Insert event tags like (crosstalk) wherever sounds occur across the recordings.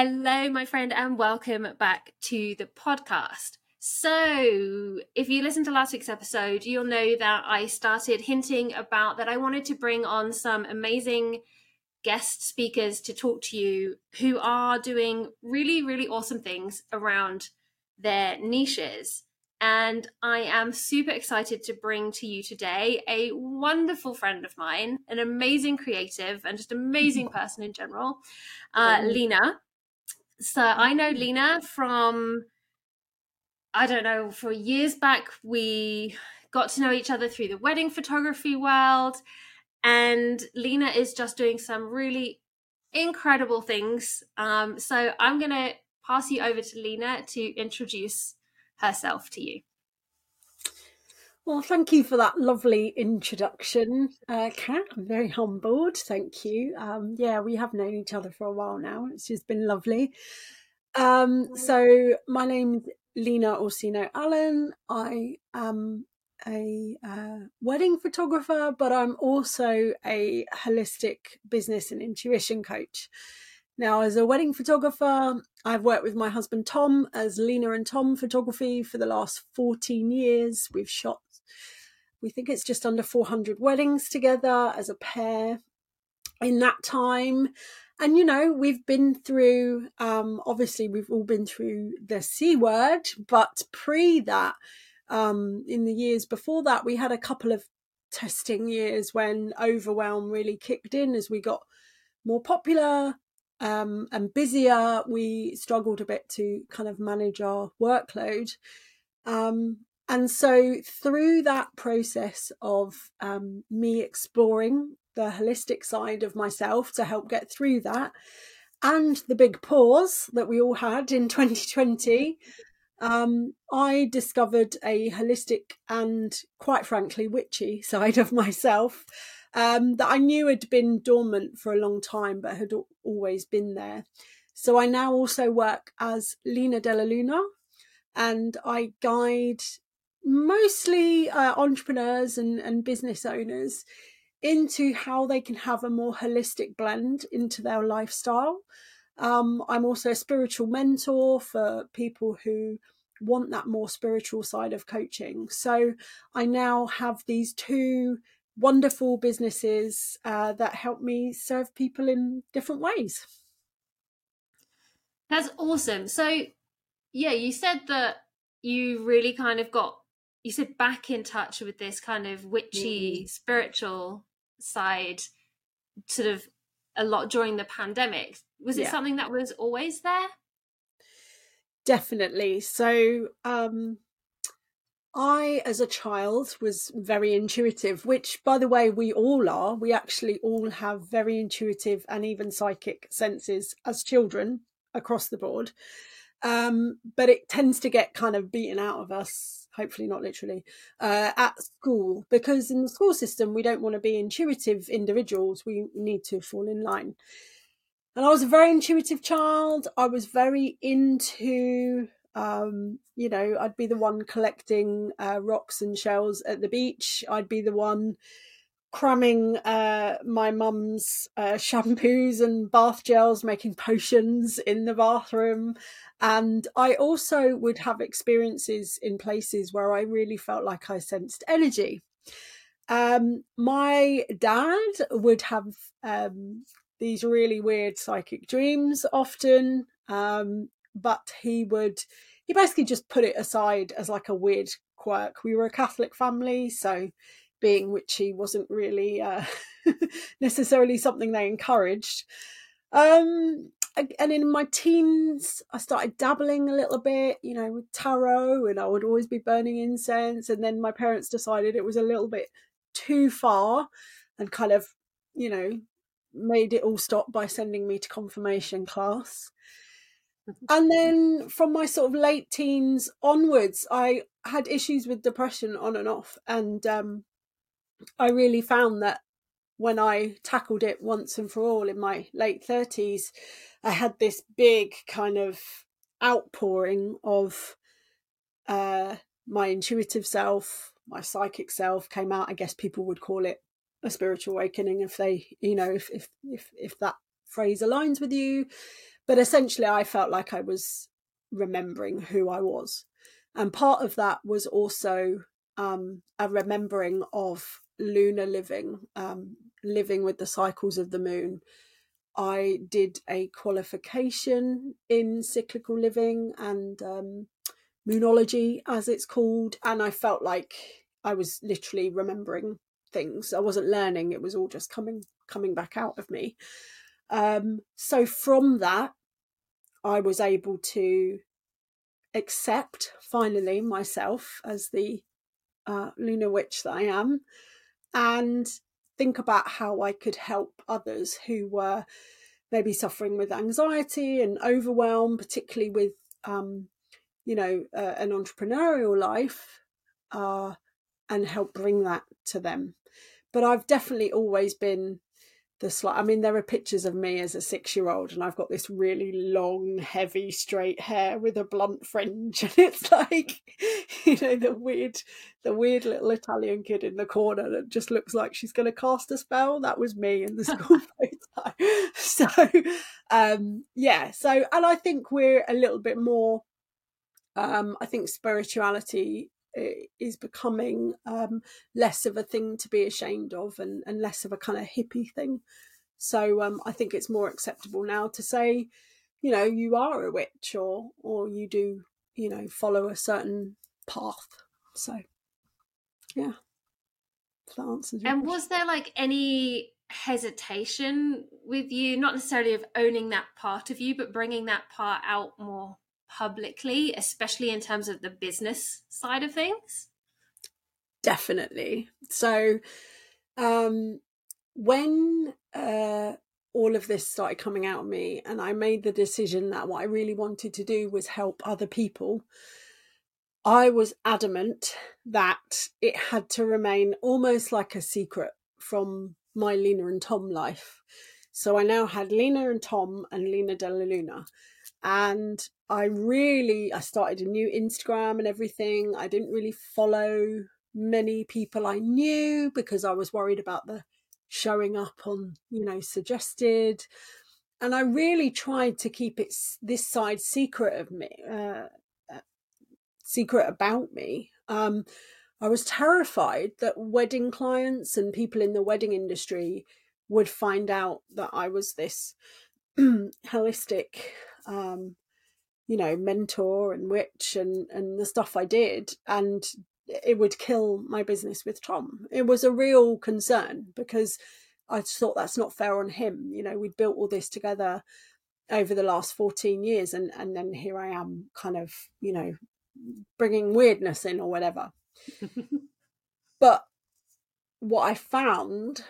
Hello, my friend, and welcome back to the podcast. So, if you listened to last week's episode, you'll know that I started hinting about that I wanted to bring on some amazing guest speakers to talk to you who are doing really, really awesome things around their niches. And I am super excited to bring to you today a wonderful friend of mine, an amazing creative, and just amazing (laughs) person in general, uh, Lina. So I know Lina from, I don't know, for years back, we got to know each other through the wedding photography world. And Lina is just doing some really incredible things. Um, so I'm going to pass you over to Lina to introduce herself to you. Well, thank you for that lovely introduction, uh, Kat. I'm very humbled. Thank you. Um, yeah, we have known each other for a while now. It's just been lovely. Um, so, my name's Lina Orsino Allen. I am a uh, wedding photographer, but I'm also a holistic business and intuition coach. Now, as a wedding photographer, I've worked with my husband Tom as Lina and Tom Photography for the last 14 years. We've shot, we think it's just under 400 weddings together as a pair in that time. And, you know, we've been through, um, obviously, we've all been through the C word, but pre that, um, in the years before that, we had a couple of testing years when overwhelm really kicked in as we got more popular um, and busier, we struggled a bit to kind of manage our workload. Um, and so, through that process of um, me exploring the holistic side of myself to help get through that, and the big pause that we all had in (laughs) 2020, um, I discovered a holistic and, quite frankly, witchy side of myself um, that I knew had been dormant for a long time, but had always been there. So I now also work as Lina Della Luna, and I guide mostly uh, entrepreneurs and, and business owners into how they can have a more holistic blend into their lifestyle. Um, I'm also a spiritual mentor for people who want that more spiritual side of coaching. So I now have these two wonderful businesses uh, that help me serve people in different ways. That's awesome. So, yeah, you said that you really kind of got, you said back in touch with this kind of witchy mm. spiritual side sort of a lot during the pandemic. Was it yeah. something that was always there? Definitely. So, um, I, as a child, was very intuitive, which, by the way, we all are. We actually all have very intuitive and even psychic senses as children across the board. Um, but it tends to get kind of beaten out of us, hopefully not literally, uh, at school, because in the school system, we don't want to be intuitive individuals. We need to fall in line. And I was a very intuitive child. I was very into um, you know, I'd be the one collecting uh, rocks and shells at the beach. I'd be the one cramming uh, my mum's uh, shampoos and bath gels, making potions in the bathroom. And I also would have experiences in places where I really felt like I sensed energy. Um, my dad would have um, these really weird psychic dreams often, um, but he would he basically just put it aside as like a weird quirk. We were a Catholic family, so being witchy wasn't really uh, (laughs) necessarily something they encouraged. Um, and in my teens, I started dabbling a little bit, you know, with tarot, and I would always be burning incense. And then my parents decided it was a little bit too far and kind of, you know, made it all stop by sending me to confirmation class and then from my sort of late teens onwards, I had issues with depression on and off. And um, I really found that when I tackled it once and for all in my late 30s, I had this big kind of outpouring of uh, my intuitive self, my psychic self came out. I guess people would call it a spiritual awakening if they, you know, if if if, if that phrase aligns with you but essentially, I felt like I was remembering who I was. And part of that was also um, a remembering of lunar living, um, living with the cycles of the moon. I did a qualification in cyclical living and um, moonology, as it's called, and I felt like I was literally remembering things. I wasn't learning; it was all just coming coming back out of me. Um, so from that, I was able to accept finally myself as the uh, lunar witch that I am, and think about how I could help others who were maybe suffering with anxiety and overwhelm, particularly with, um, you know, uh, an entrepreneurial life, uh, and help bring that to them. But I've definitely always been the slight. I mean, there are pictures of me as a six-year-old, and I've got this really long, heavy, straight hair with a blunt fringe, (laughs) and it's like, you know, the weird, the weird little Italian kid in the corner that just looks like she's going to cast a spell. That was me in the school (laughs) photo. So, um, yeah. So, and I think we're a little bit more. Um, I think spirituality is becoming um, less of a thing to be ashamed of and, and less of a kind of hippie thing. So um, I think it's more acceptable now to say, you know, you are a witch or or you do, you know, follow a certain path. So yeah. that answers and question. was there like any hesitation with you, not necessarily of owning that part of you, but bringing that part out more publicly, especially in terms of the business side of things? Definitely. So, um, when uh, all of this started coming out of me, and I made the decision that what I really wanted to do was help other people, I was adamant that it had to remain almost like a secret from my Lina and Tom life. So I now had Lina and Tom and Lina Della Luna and I really I started a new Instagram and everything. I didn't really follow many people I knew because I was worried about the showing up on, you know, suggested. And I really tried to keep it this side secret of me, uh, uh, secret about me. Um, I was terrified that wedding clients and people in the wedding industry would find out that I was this (clears throat) holistic um, you know, mentor and witch and and the stuff I did, and it would kill my business with Tom. It was a real concern because I thought that's not fair on him. You know, we'd built all this together over the last 14 years and and then here I am kind of, you know, bringing weirdness in or whatever. (laughs) but what I found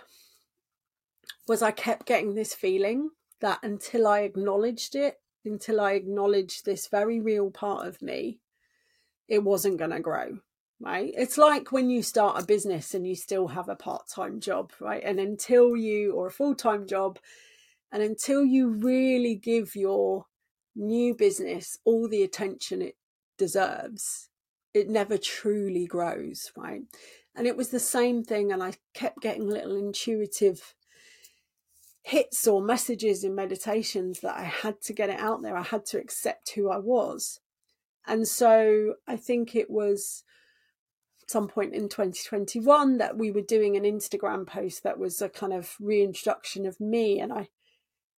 was I kept getting this feeling that until I acknowledged it until I acknowledged this very real part of me, it wasn't going to grow. Right. It's like when you start a business and you still have a part time job, right? And until you, or a full time job, and until you really give your new business all the attention it deserves, it never truly grows, right? And it was the same thing. And I kept getting little intuitive hits or messages in meditations that I had to get it out there. I had to accept who I was. And so I think it was some point in 2021 that we were doing an Instagram post that was a kind of reintroduction of me. And I,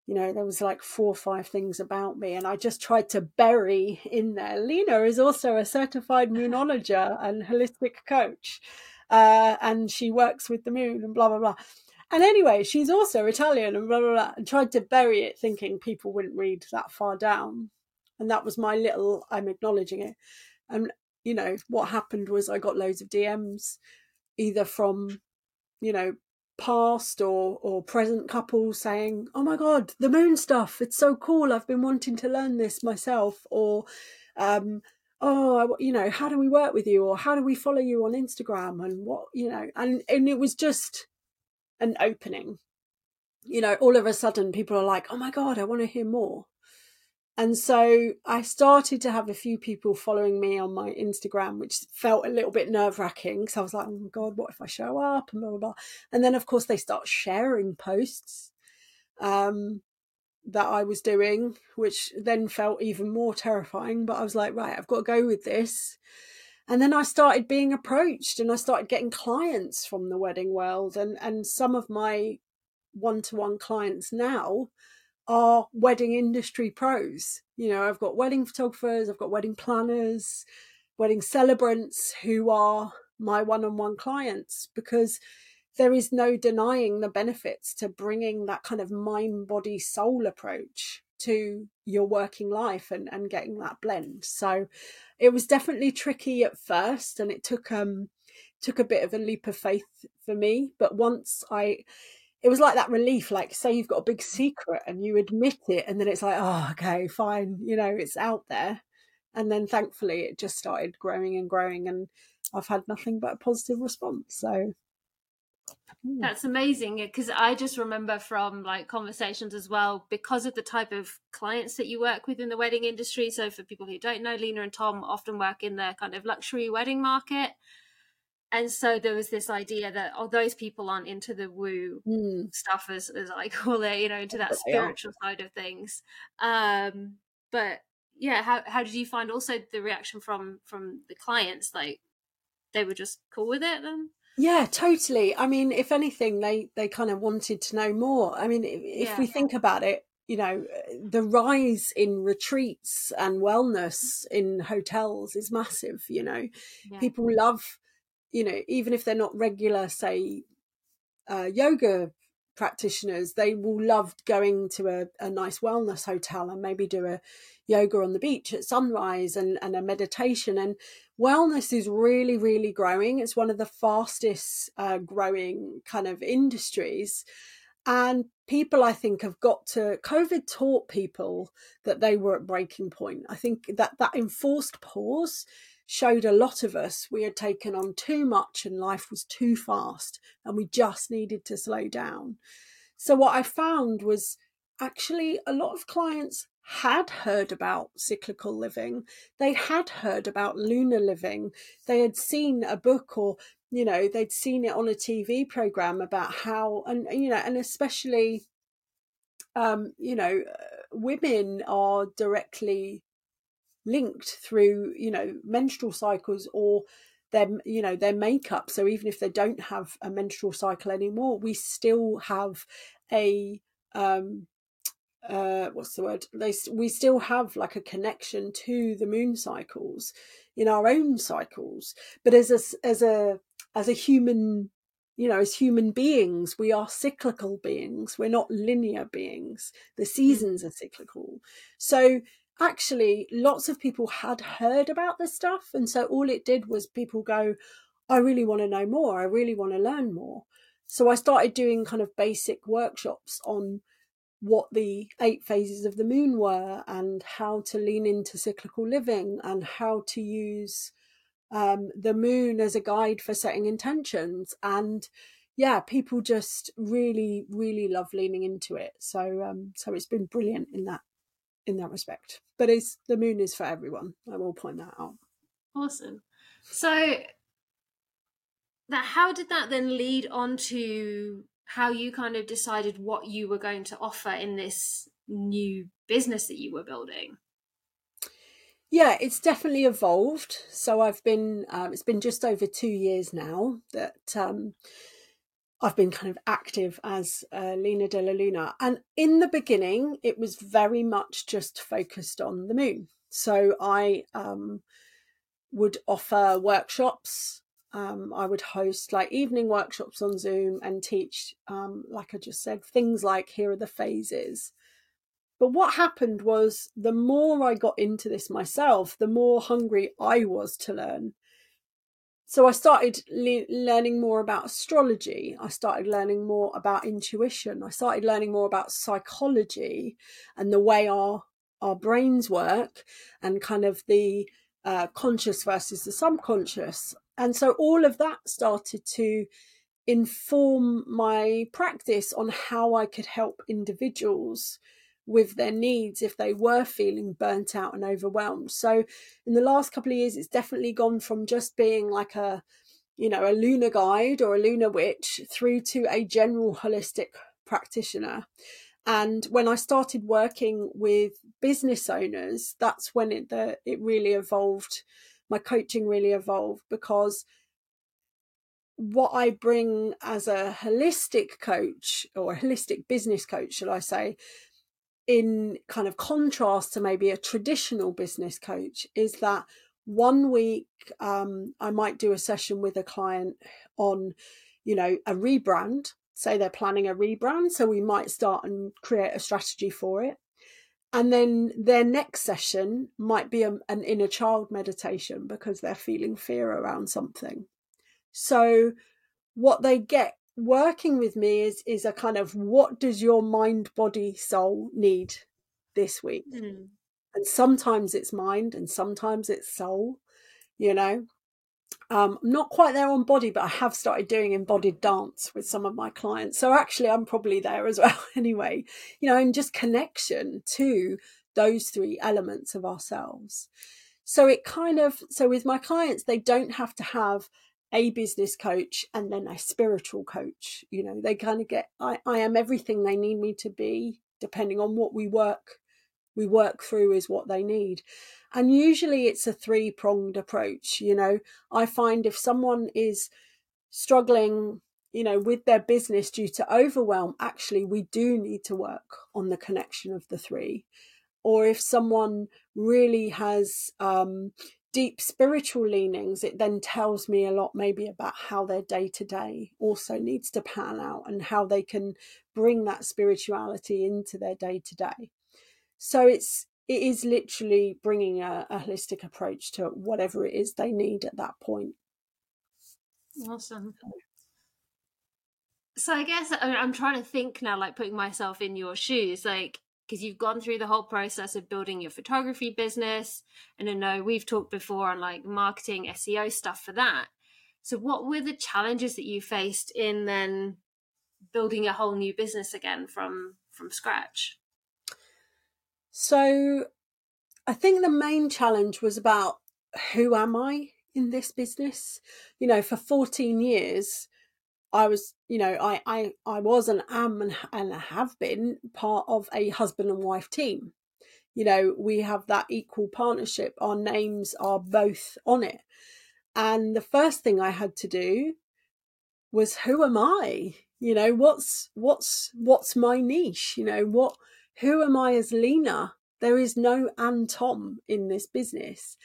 you know, there was like four or five things about me. And I just tried to bury in there. Lina is also a certified moonologer and holistic coach. Uh, and she works with the moon and blah, blah, blah. And anyway, she's also Italian and blah, blah, blah, and tried to bury it thinking people wouldn't read that far down. And that was my little, I'm acknowledging it. And, you know, what happened was I got loads of DMs either from, you know, past or, or present couples saying, oh my God, the moon stuff, it's so cool. I've been wanting to learn this myself. Or, um, oh you know how do we work with you or how do we follow you on instagram and what you know and and it was just an opening. You know, all of a sudden people are like, oh my God, I want to hear more. And so I started to have a few people following me on my Instagram, which felt a little bit nerve wracking. So I was like, oh my God, what if I show up? And blah, blah, blah. And then, of course, they start sharing posts. Um, that I was doing, which then felt even more terrifying. But I was like, right, I've got to go with this. And then I started being approached and I started getting clients from the wedding world. And, and some of my one to one clients now are wedding industry pros. You know, I've got wedding photographers, I've got wedding planners, wedding celebrants who are my one on one clients because there is no denying the benefits to bringing that kind of mind, body, soul approach to your working life and, and getting that blend. So it was definitely tricky at first and it took um took a bit of a leap of faith for me. But once I it was like that relief, like say you've got a big secret and you admit it and then it's like, oh okay, fine, you know, it's out there. And then thankfully it just started growing and growing and I've had nothing but a positive response. So. That's amazing because I just remember from like conversations as well because of the type of clients that you work with in the wedding industry. So for people who don't know, Lina and Tom often work in the kind of luxury wedding market. And so there was this idea that oh those people aren't into the woo mm. stuff as, as I (laughs) call it, you know, into that spiritual side of things. Um but yeah, how how did you find also the reaction from from the clients? Like they were just cool with it then? Yeah, totally. I mean, if anything, they they kind of wanted to know more. I mean, if, yeah. we think about it, you know, the rise in retreats and wellness in hotels is massive. You know, yeah. people love, you know, even if they're not regular, say, uh, yoga practitioners, they will love going to a, a nice wellness hotel and maybe do a yoga on the beach at sunrise and, and a meditation. And wellness is really, really growing. It's one of the fastest uh, growing kind of industries. And people, I think, have got to. COVID taught people that they were at breaking point. I think that that enforced pause showed a lot of us we had taken on too much and life was too fast and we just needed to slow down. So, what I found was actually a lot of clients had heard about cyclical living. They had heard about lunar living. They had seen a book or, you know, they'd seen it on a TV program about how, and, you know, and especially, um, you know, women are directly linked through, you know, menstrual cycles or their you know their makeup. So even if they don't have a menstrual cycle anymore we still have a um uh what's the word? They we still have like a connection to the moon cycles in our own cycles. But as a as a as a human you know as human beings we are cyclical beings. We're not linear beings. The mm. seasons are cyclical. So actually lots of people had heard about this stuff and so all it did was people go i really want to know more i really want to learn more. So i started doing kind of basic workshops on what the eight phases of the moon were and how to lean into cyclical living and how to use um, the moon as a guide for setting intentions. And yeah people just really really love leaning into it. So um so it's been brilliant in that in that respect. But it's the moon is for everyone. I will point that out. Awesome. So that how did that then lead on to how you kind of decided what you were going to offer in this new business that you were building? Yeah it's definitely evolved. So i've been um, it's been just over two years now that um, i've been kind of active as uh, Lina Della Luna and in the beginning it was very much just focused on the moon so i um, would offer workshops um, I would host like evening workshops on Zoom and teach, um, like I just said, things like here are the phases. But what happened was the more I got into this myself, the more hungry I was to learn. So I started le- learning more about astrology. I started learning more about intuition. I started learning more about psychology and the way our our brains work and kind of the uh, conscious versus the subconscious. And so all of that started to inform my practice on how I could help individuals with their needs if they were feeling burnt out and overwhelmed. So in the last couple of years, it's definitely gone from just being like a, you know, a lunar guide or a lunar witch through to a general holistic practitioner. And when I started working with business owners, that's when it the, it really evolved. My coaching really evolved because what I bring as a holistic coach or a holistic business coach, should I say, in kind of contrast to maybe a traditional business coach, is that one week um, I might do a session with a client on, you know, a rebrand. Say they're planning a rebrand, so we might start and create a strategy for it. And then their next session might be a, an inner child meditation because they're feeling fear around something. So what they get working with me is is a kind of what does your mind body soul need this week? Mm. and sometimes it's mind and sometimes it's soul you know? Um, i'm not quite there on body but i have started doing embodied dance with some of my clients. So actually i'm probably there as (laughs) well anyway you know and just connection to those three elements of ourselves. So it kind of so with my clients they don't have to have a business coach and then a spiritual coach you know they kind of get I, I am everything they need me to be depending on what we work we work through is what they need. And usually it's a three pronged approach you know. I find if someone is struggling you know with their business due to overwhelm actually we do need to work on the connection of the three. Or if someone really has um, deep spiritual leanings, it then tells me a lot maybe about how their day to day also needs to pan out and how they can bring that spirituality into their day to day. So it's it is literally bringing a, a, holistic approach to whatever it is they need at that point. Awesome. So I guess I'm trying to think now, like putting myself in your shoes. Like because you've gone through the whole process of building your photography business. And I know we've talked before on like marketing, SEO stuff for that. So, what were the challenges that you faced in then building a whole new business again from from scratch? So, I think the main challenge was about who am I in this business? You know, for 14 years, I was, you know, I I I was and am and, and have been part of a husband and wife team. You know, we have that equal partnership. Our names are both on it. And the first thing I had to do was who am I? You know, what's what's what's my niche? You know, what who am I as Lina? There is no Ann Tom in this business.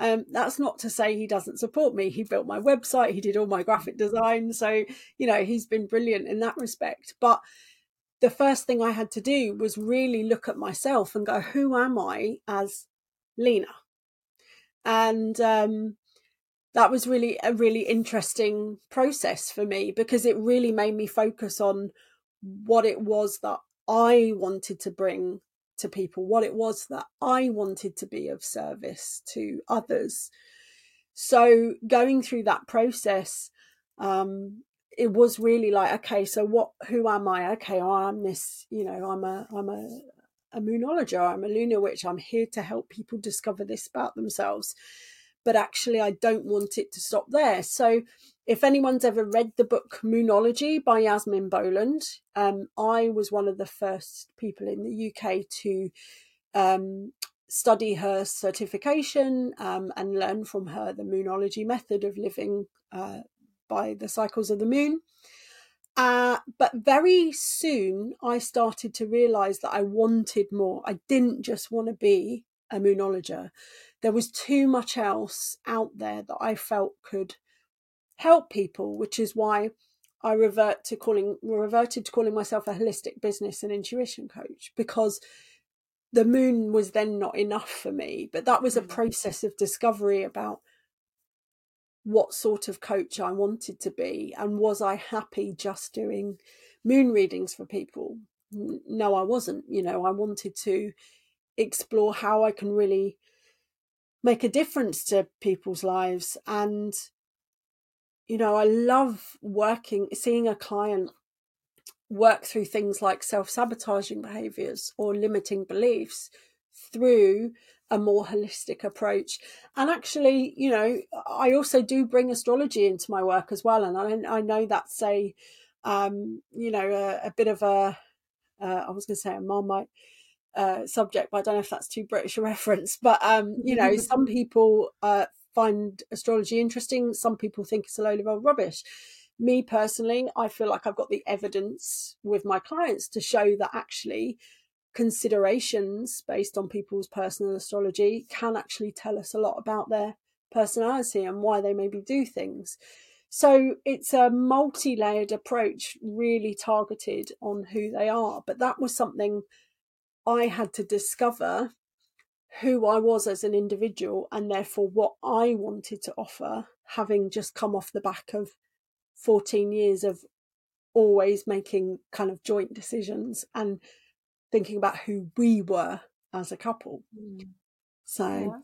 Um, that's not to say he doesn't support me. He built my website, he did all my graphic design. So, you know, he's been brilliant in that respect. But the first thing I had to do was really look at myself and go, who am I as Lina? And um, that was really a really interesting process for me because it really made me focus on what it was that I wanted to bring to people, what it was that I wanted to be of service to others. So going through that process, um, it was really like, okay, so what? Who am I? Okay, I'm this. You know, I'm a I'm a a moonologist. I'm a lunar witch. I'm here to help people discover this about themselves. But actually, I don't want it to stop there. So if anyone's ever read the book Moonology by Yasmin Boland, um, I was one of the first people in the UK to um, study her certification um, and learn from her the Moonology method of living uh, by the cycles of the moon. Uh, but very soon, I started to realize that I wanted more. I didn't just want to be a moonologer. There was too much else out there that I felt could help people, which is why I revert to calling reverted to calling myself a holistic business and intuition coach because the moon was then not enough for me. But that was a mm. process of discovery about what sort of coach I wanted to be and was I happy just doing moon readings for people? No, I wasn't. You know, I wanted to explore how I can really make a difference to people's lives and you know, I love working, seeing a client work through things like self sabotaging behaviors or limiting beliefs through a more holistic approach. And actually, you know, I also do bring astrology into my work as well. And I, I know that's a, um, you know, a, a bit of a, uh, I was going to say a Marmite uh, subject, but I don't know if that's too British a (laughs) reference. But um, you know, (laughs) some people uh, find astrology interesting. Some people think it's a load of old rubbish. Me personally, I feel like I've got the evidence with my clients to show that actually considerations based on people's personal astrology can actually tell us a lot about their personality and why they maybe do things. So it's a multi layered approach, really targeted on who they are. But that was something I had to discover who I was as an individual and therefore what I wanted to offer, having just come off the back of 14 years of always making kind of joint decisions and thinking about who we were as a couple. Mm. So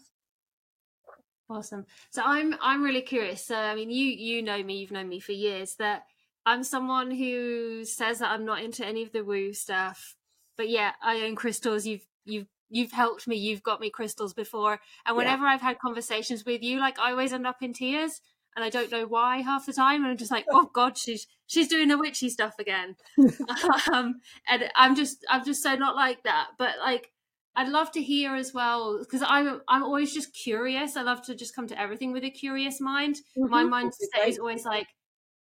awesome. So I'm I'm really curious. So I mean you you know me, you've known me for years that I'm someone who says that I'm not into any of the woo stuff. But yeah, I own crystals. You've you've you've helped me. You've got me crystals before. And whenever yeah. I've had conversations with you, like I always end up in tears and I don't know why half the time. And I'm just like, oh God, she's she's doing the witchy stuff again. (laughs) um, and I'm just I'm just so not like that. But like I'd love to hear as well because I'm I'm always just curious. I love to just come to everything with a curious mind. Mm-hmm. My mindset is always like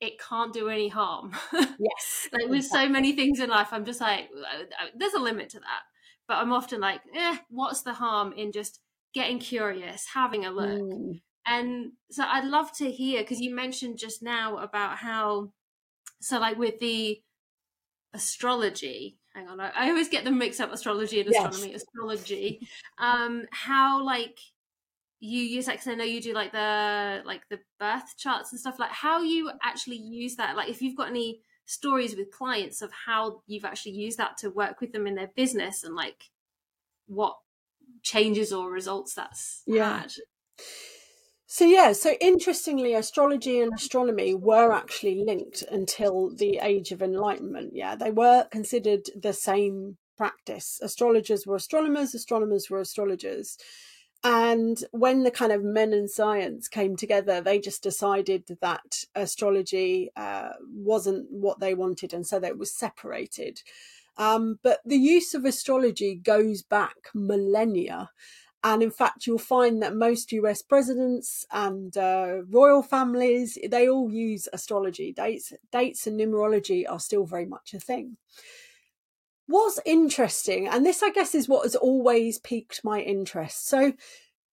it can't do any harm. (laughs) Yes, like with so many things in life, I'm just like there's a limit to that. But I'm often like, eh, what's the harm in just getting curious, having a look? Mm. And so I'd love to hear because you mentioned just now about how, so like with the astrology, hang on, I, I always get them mixed up astrology and astronomy, yes. astrology, (laughs) um, how like you use like, cause I know you do like the, like the birth charts and stuff, like how you actually use that, like if you've got any stories with clients of how you've actually used that to work with them in their business and like what changes or results that's yeah. had. So, yeah, so interestingly, astrology and astronomy were actually linked until the age of enlightenment. Yeah, they were considered the same practice. Astrologers were astronomers, astronomers were astrologers. And when the kind of men and science came together, they just decided that astrology uh, wasn't what they wanted, and so that was separated. Um, but the use of astrology goes back millennia. And in fact, you'll find that most US presidents and uh, royal families, they all use astrology. Dates, dates and numerology are still very much a thing. What's interesting, and this I guess is what has always piqued my interest. So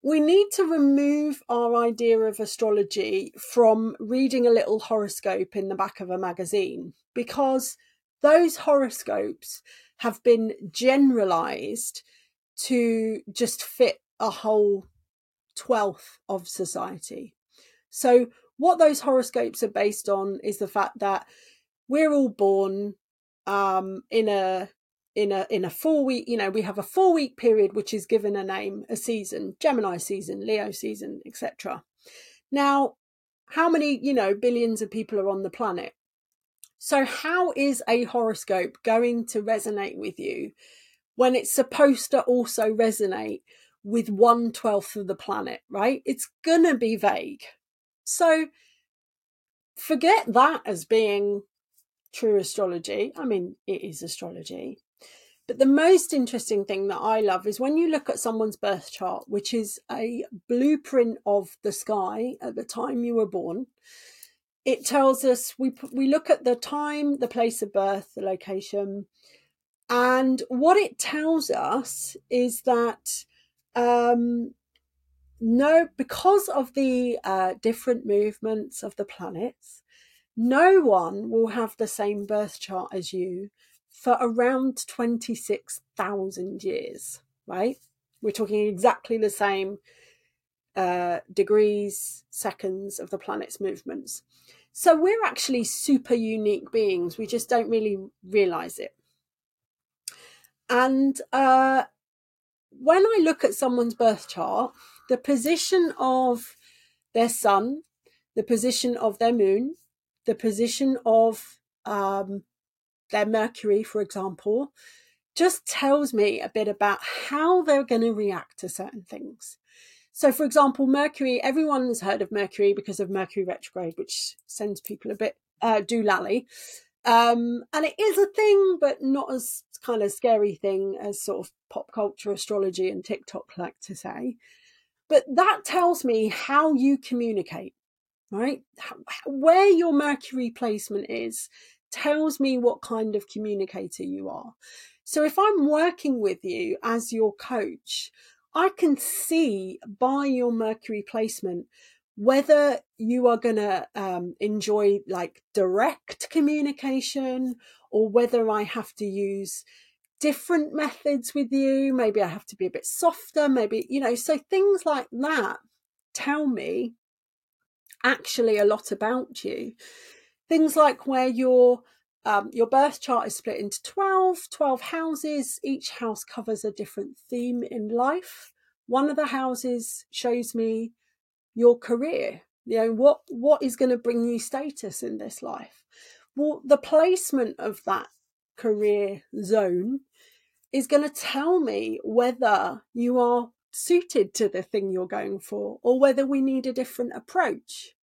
we need to remove our idea of astrology from reading a little horoscope in the back of a magazine because those horoscopes have been generalized to just fit a whole twelfth of society. So, what those horoscopes are based on is the fact that we're all born um, in a in a in a four week you know we have a four week period which is given a name a season gemini season leo season etc now how many you know billions of people are on the planet? So how is a horoscope going to resonate with you when it's supposed to also resonate with one twelfth of the planet right? It's gonna be vague. So forget that as being true astrology. I mean it is astrology but the most interesting thing that I love is when you look at someone's birth chart, which is a blueprint of the sky at the time you were born. It tells us we we look at the time, the place of birth, the location, and what it tells us is that um, no, because of the uh, different movements of the planets, no one will have the same birth chart as you for around 26,000 years, right? We're talking exactly the same uh, degrees, seconds of the planet's movements. So we're actually super unique beings. We just don't really realize it. And uh, when I look at someone's birth chart, the position of their sun, the position of their moon, the position of um, their Mercury, for example, just tells me a bit about how they're going to react to certain things. So, for example, Mercury, everyone's heard of Mercury because of Mercury retrograde, which sends people a bit uh, doolally. Um, and it is a thing, but not as kind of scary thing as sort of pop culture astrology and TikTok like to say. But that tells me how you communicate, right? Where your Mercury placement is tells me what kind of communicator you are. So if I'm working with you as your coach, I can see by your Mercury placement whether you are going to um, enjoy like direct communication or whether I have to use different methods with you. Maybe I have to be a bit softer, maybe, you know, so things like that tell me actually a lot about you. Things like where your um, your birth chart is split into 12, 12 houses. Each house covers a different theme in life. One of the houses shows me your career. You know, what what is going to bring you status in this life? Well, the placement of that career zone is going to tell me whether you are suited to the thing you're going for or whether we need a different approach.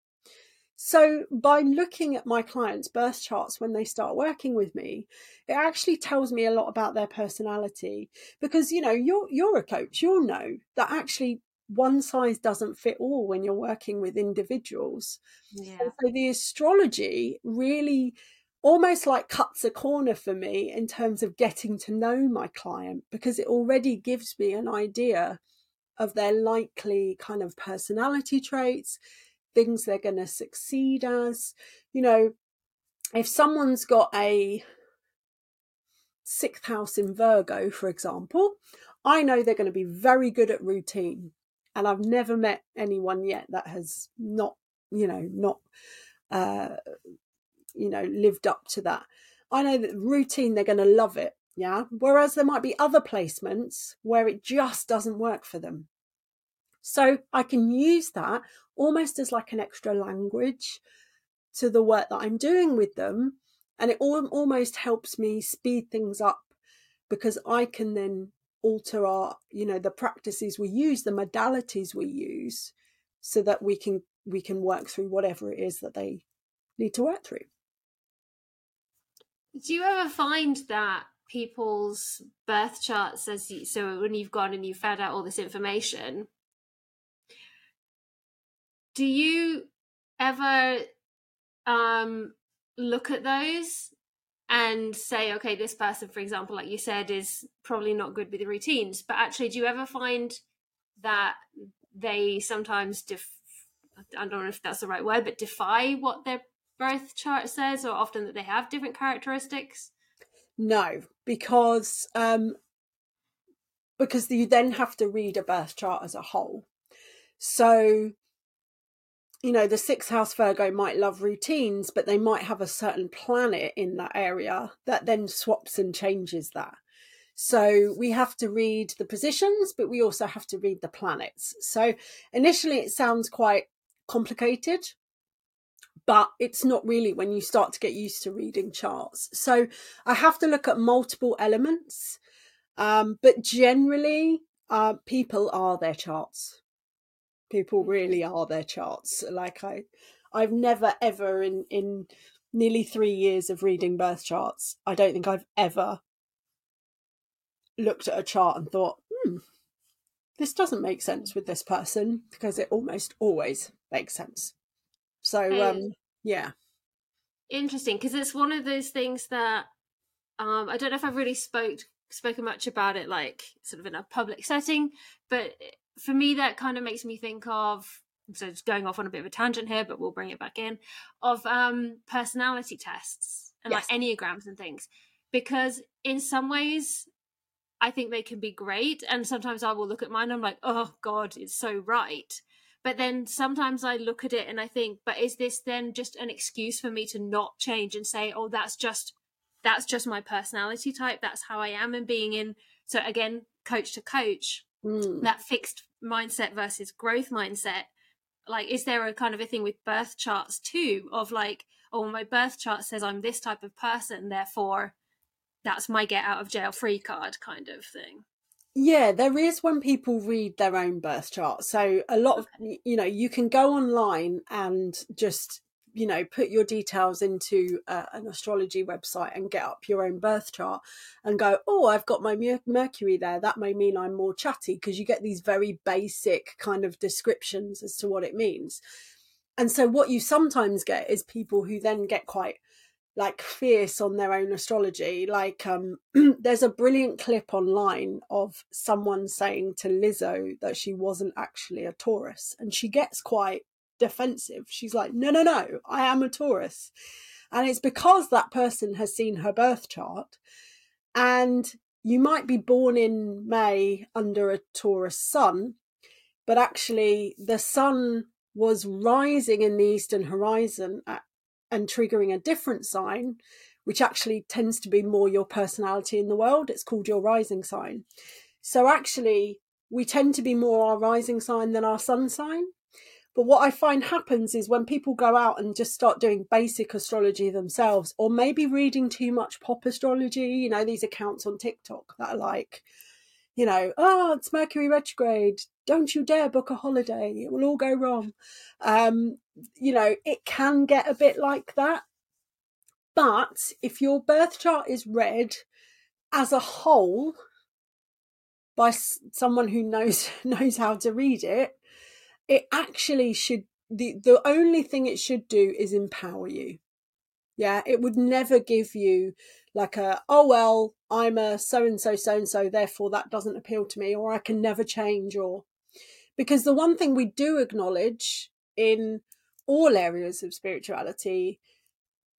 So, by looking at my clients' birth charts when they start working with me, it actually tells me a lot about their personality. Because you know, you're you're a coach, you'll know that actually one size doesn't fit all when you're working with individuals. Yeah. So the astrology really almost like cuts a corner for me in terms of getting to know my client because it already gives me an idea of their likely kind of personality traits, things they're going to succeed as. You know, if someone's got a sixth house in Virgo, for example, I know they're going to be very good at routine and I've never met anyone yet that has not, you know, not, uh, you know, lived up to that. I know that routine, they're going to love it. Yeah. Whereas there might be other placements where it just doesn't work for them. So I can use that almost as like an extra language to the work that I'm doing with them. And it almost helps me speed things up because I can then alter our you know the practices we use the modalities we use so that we can we can work through whatever it is that they need to work through do you ever find that people's birth charts as you, so when you've gone and you've found out all this information do you ever um look at those and say, okay, this person, for example, like you said, is probably not good with the routines. But actually, do you ever find that they sometimes def- I don't know if that's the right word, but defy what their birth chart says, or often that they have different characteristics? No, because um, because you then have to read a birth chart as a whole. So you know, the sixth house Virgo might love routines, but they might have a certain planet in that area that then swaps and changes that. So we have to read the positions, but we also have to read the planets. So initially it sounds quite complicated, but it's not really when you start to get used to reading charts. So I have to look at multiple elements, um, but generally, uh, people are their charts people really are their charts. Like i i've never ever in in nearly 3 years of reading birth charts i don't think i've ever looked at a chart and thought hmm this doesn't make sense with this person because it almost always makes sense. So um yeah. Interesting because it's one of those things that um i don't know if i've really spoke spoken much about it like sort of in a public setting but for me, that kind of makes me think of so it's going off on a bit of a tangent here, but we'll bring it back in of um, personality tests and yes. like enneagrams and things, because in some ways, I think they can be great, and sometimes I will look at mine, I'm like, oh god, it's so right. But then sometimes I look at it and I think, but is this then just an excuse for me to not change and say, oh, that's just that's just my personality type, that's how I am, and being in so again, coach to coach, mm. that fixed mindset versus growth mindset like is there a kind of a thing with birth charts too of like oh my birth chart says i'm this type of person therefore that's my get out of jail free card kind of thing yeah there is when people read their own birth chart so a lot okay. of you know you can go online and just you know put your details into uh, an astrology website and get up your own birth chart and go oh i've got my mercury there. That may mean i'm more chatty because you get these very basic kind of descriptions as to what it means. And so what you sometimes get is people who then get quite like fierce on their own astrology like um (clears throat) there's a brilliant clip online of someone saying to Lizzo that she wasn't actually a Taurus and she gets quite defensive. She's like, no, no, no, I am a Taurus. And it's because that person has seen her birth chart. And you might be born in May under a Taurus sun, but actually the sun was rising in the eastern horizon at, and triggering a different sign, which actually tends to be more your personality in the world. It's called your rising sign. So actually, we tend to be more our rising sign than our sun sign. But what I find happens is when people go out and just start doing basic astrology themselves, or maybe reading too much pop astrology, you know, these accounts on TikTok that are like, you know, oh, it's Mercury retrograde. Don't you dare book a holiday. It will all go wrong. Um, you know, it can get a bit like that. But if your birth chart is read as a whole by someone who knows (laughs) knows how to read it, it actually should the the only thing it should do is empower you. Yeah it would never give you like a oh well i'm a so and so so and so therefore that doesn't appeal to me or i can never change or because the one thing we do acknowledge in all areas of spirituality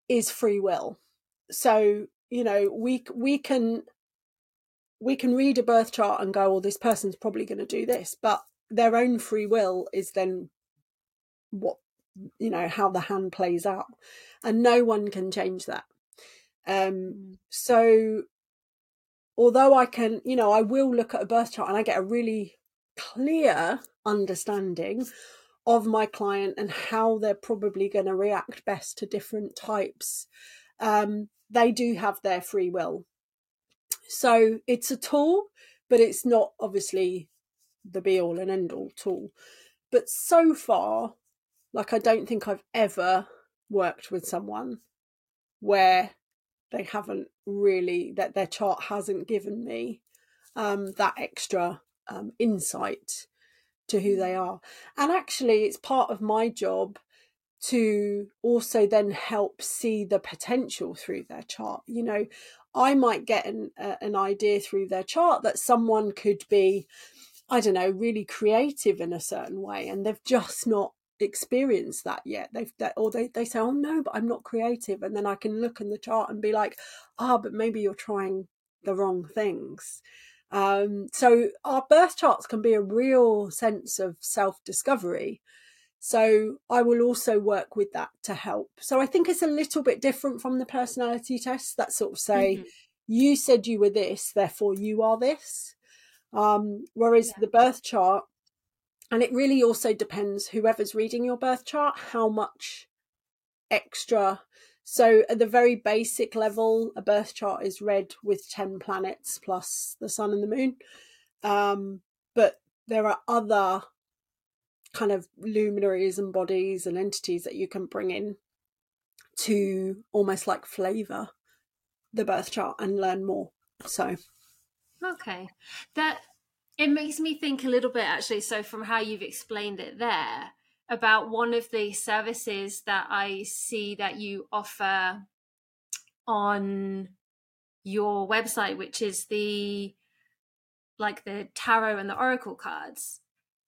is free will. So you know we we can we can read a birth chart and go well this person's probably going to do this but their own free will is then what you know how the hand plays out and no one can change that um mm. so although i can you know i will look at a birth chart and i get a really clear understanding of my client and how they're probably going to react best to different types um they do have their free will so it's a tool but it's not obviously the be all and end all tool. But so far, like I don't think I've ever worked with someone where they haven't really that their chart hasn't given me um, that extra um, insight to who they are. And actually, it's part of my job to also then help see the potential through their chart. You know, I might get an, uh, an idea through their chart that someone could be I don't know, really creative in a certain way, and they've just not experienced that yet. They've they, or they they say, "Oh no, but I'm not creative," and then I can look in the chart and be like, "Ah, oh, but maybe you're trying the wrong things." Um, so our birth charts can be a real sense of self discovery. So I will also work with that to help. So I think it's a little bit different from the personality tests that sort of say, mm-hmm. you said you were this, therefore you are this. Um, whereas yeah. the birth chart, and it really also depends whoever's reading your birth chart, how much extra. So at the very basic level, a birth chart is read with 10 planets plus the sun and the moon. Um, but there are other kind of luminaries and bodies and entities that you can bring in to almost like flavor the birth chart and learn more. So Okay. That it makes me think a little bit actually so from how you've explained it there about one of the services that I see that you offer on your website which is the like the tarot and the oracle cards.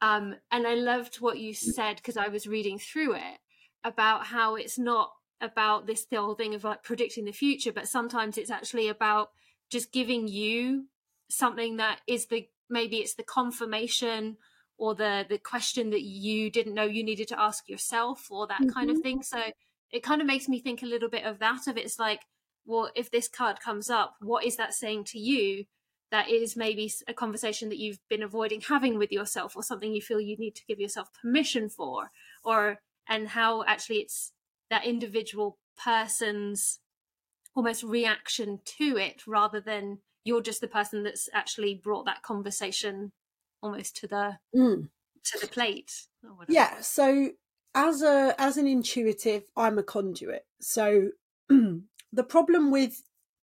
Um and I loved what you said because I was reading through it about how it's not about this whole thing of like predicting the future but sometimes it's actually about just giving you something that is the maybe it's the confirmation or the the question that you didn't know you needed to ask yourself or that mm-hmm. kind of mm-hmm. thing so it kind of makes me think a little bit of that of it's like well if this card comes up what is that saying to you that is maybe a conversation that you've been avoiding having with yourself or something you feel you need to give yourself permission for or and how actually it's that individual person's almost reaction to it rather than you're just the person that's actually brought that conversation almost to the mm. to the plate yeah so as a as an intuitive, I'm a conduit. So (clears throat) the problem with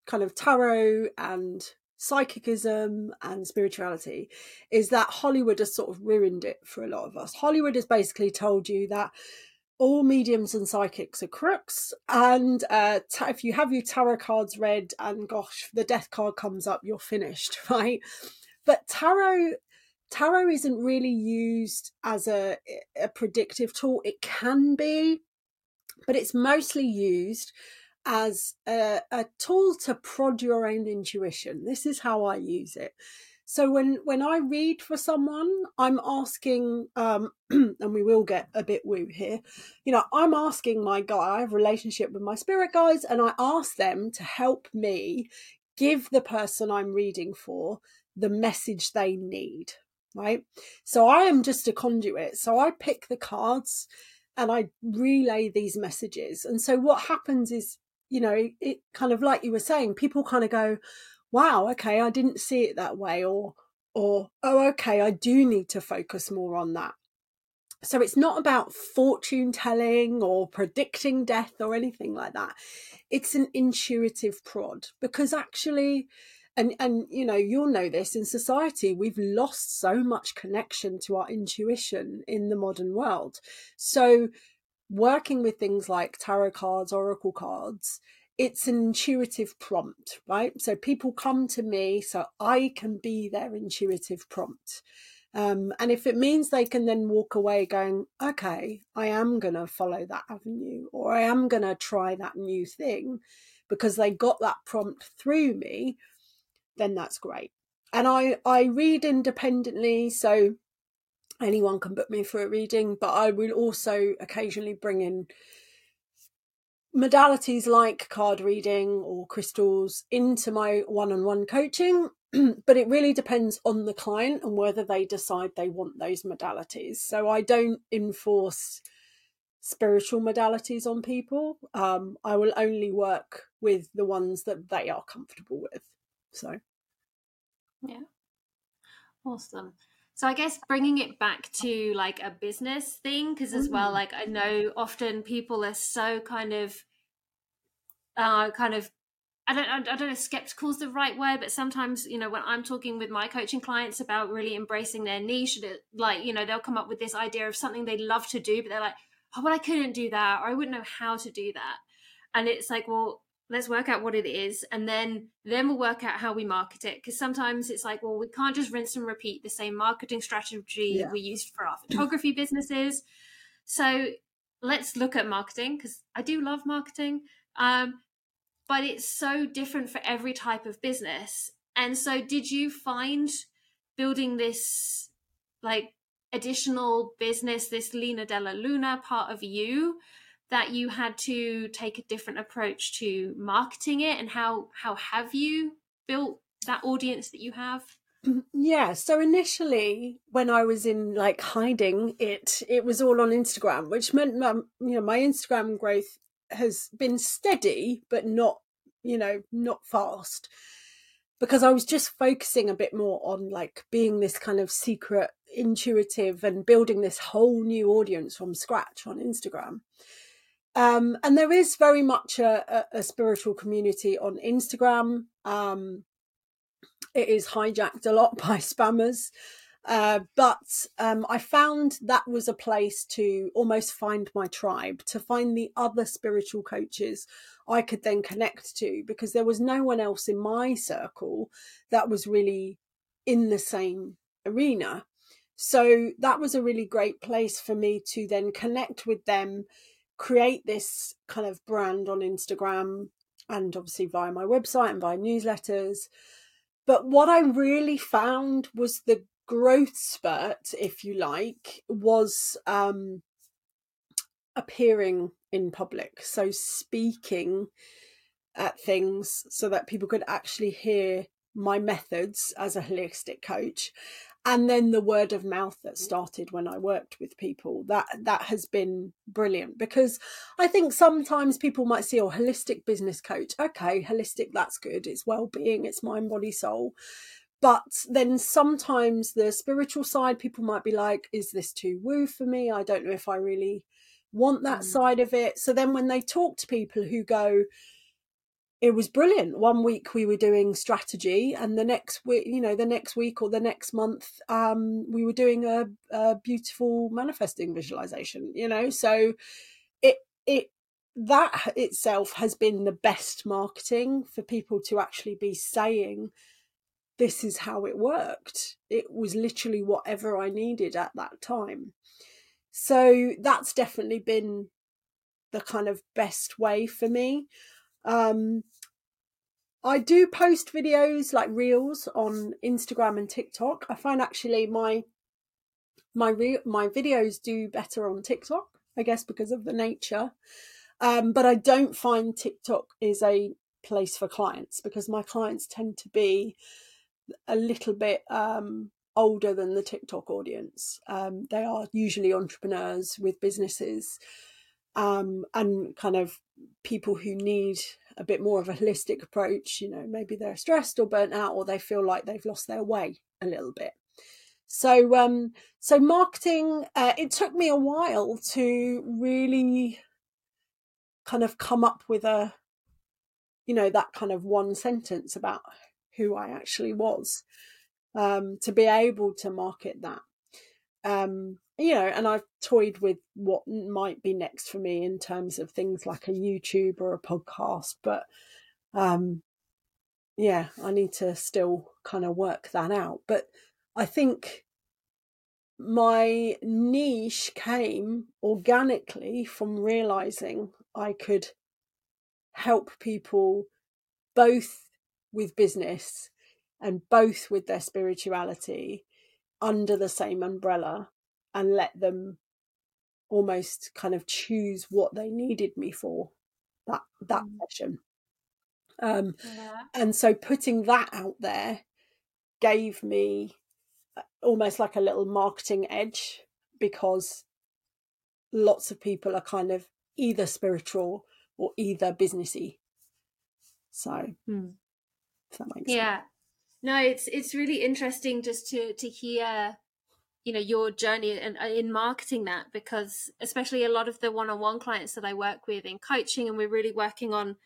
kind of tarot and psychicism and spirituality is that Hollywood has sort of ruined it for a lot of us. Hollywood has basically told you that all mediums and psychics are crooks, and uh, t- if you have your tarot cards read and gosh, the death card comes up, you're finished, (laughs) right? But tarot tarot isn't really used as a, a predictive tool. It can be, but it's mostly used as a, a tool to prod your own intuition. This is how I use it. So when when I read for someone, I'm asking, um, (clears throat) and we will get a bit woo here. You know, I'm asking my guy. I have relationship with my spirit guides, and I ask them to help me give the person I'm reading for the message they need. Right. So I am just a conduit. So I pick the cards and I relay these messages. And so what happens is you know, it kind of like you were saying, people kind of go, wow, okay, I didn't see it that way, or, or, oh, okay, I do need to focus more on that. So it's not about fortune telling or predicting death or anything like that. It's an intuitive prod because actually, and and you know you'll know this in society we've lost so much connection to our intuition in the modern world so working with things like tarot cards, oracle cards, it's an intuitive prompt, right? So people come to me so I can be their intuitive prompt. Um, and if it means they can then walk away going, okay, I am going to follow that avenue or I am going to try that new thing because they got that prompt through me, then that's great. And I, I read independently. So anyone can book me for a reading, but I will also occasionally bring in modalities like card reading or crystals into my one on one coaching. (clears throat) but it really depends on the client and whether they decide they want those modalities. So I don't enforce spiritual modalities on people. Um, I will only work with the ones that they are comfortable with. So, yeah. Awesome. So I guess bringing it back to like a business thing, because as well, mm. like I know often people are so kind of, uh, kind of, I don't, I don't know, skeptical is the right word, but sometimes you know when I'm talking with my coaching clients about really embracing their niche, like you know they'll come up with this idea of something they love to do, but they're like, oh, well, I couldn't do that, or I wouldn't know how to do that, and it's like, well, let's work out what it is and then then we'll work out how we market it. Because sometimes it's like well we can't just rinse and repeat the same marketing strategy yeah. we used for our photography businesses. So let's look at marketing because i do love marketing um, but it's so different for every type of business. And so did you find building this like additional business this Lina Della Luna part of you that you had to take a different approach to marketing it and how how have you built that audience that you have? Mm, yeah so initially when i was in like hiding it it was all on instagram which meant my, you know my instagram growth has been steady but not you know not fast. Because i was just focusing a bit more on like being this kind of secret intuitive and building this whole new audience from scratch on instagram um, and there is very much a, a, a spiritual community on Instagram. Um, it is hijacked a lot (laughs) by spammers. Uh, but um, I found that was a place to almost find my tribe, to find the other spiritual coaches I could then connect to, because there was no one else in my circle that was really in the same arena. So that was a really great place for me to then connect with them create this kind of brand on Instagram and obviously via my website and via newsletters. But what I really found was the growth spurt, if you like, was um, appearing in public. So speaking at things so that people could actually hear my methods as a holistic coach and then the word of mouth that started when I worked with people that that has been brilliant because I think sometimes people might see oh holistic business coach okay holistic that's good it's well-being it's mind body soul but then sometimes the spiritual side people might be like is this too woo for me I don't know if I really want that mm. side of it. So then when they talk to people who go, it was brilliant. One week we were doing strategy, and the next week, you know, the next week or the next month, um, we were doing a, a beautiful manifesting visualization. You know, so it it that itself has been the best marketing for people to actually be saying this is how it worked. It was literally whatever I needed at that time. So that's definitely been the kind of best way for me. Um, I do post videos like reels on Instagram and TikTok. I find actually my my re- my videos do better on TikTok, I guess because of the nature. Um, but I don't find TikTok is a place for clients because my clients tend to be a little bit um, older than the TikTok audience. Um, they are usually entrepreneurs with businesses um, and kind of people who need a bit more of a holistic approach. You know, maybe they're stressed or burnt out, or they feel like they've lost their way a little bit. So, um, so marketing. Uh, it took me a while to really kind of come up with a, you know, that kind of one sentence about who I actually was um, to be able to market that. Um, you know, and I've toyed with what might be next for me in terms of things like a YouTube or a podcast, but um, yeah, I need to still kind of work that out. But I think my niche came organically from realizing I could help people both with business and both with their spirituality under the same umbrella and let them almost kind of choose what they needed me for that that mm. session um yeah. and so putting that out there gave me uh, almost like a little marketing edge because lots of people are kind of either spiritual or either businessy so if that makes yeah sense. no it's it's really interesting just to to hear you know your journey in, uh, in marketing that because especially a lot of the one-on-one clients that i work with in coaching and we're really working on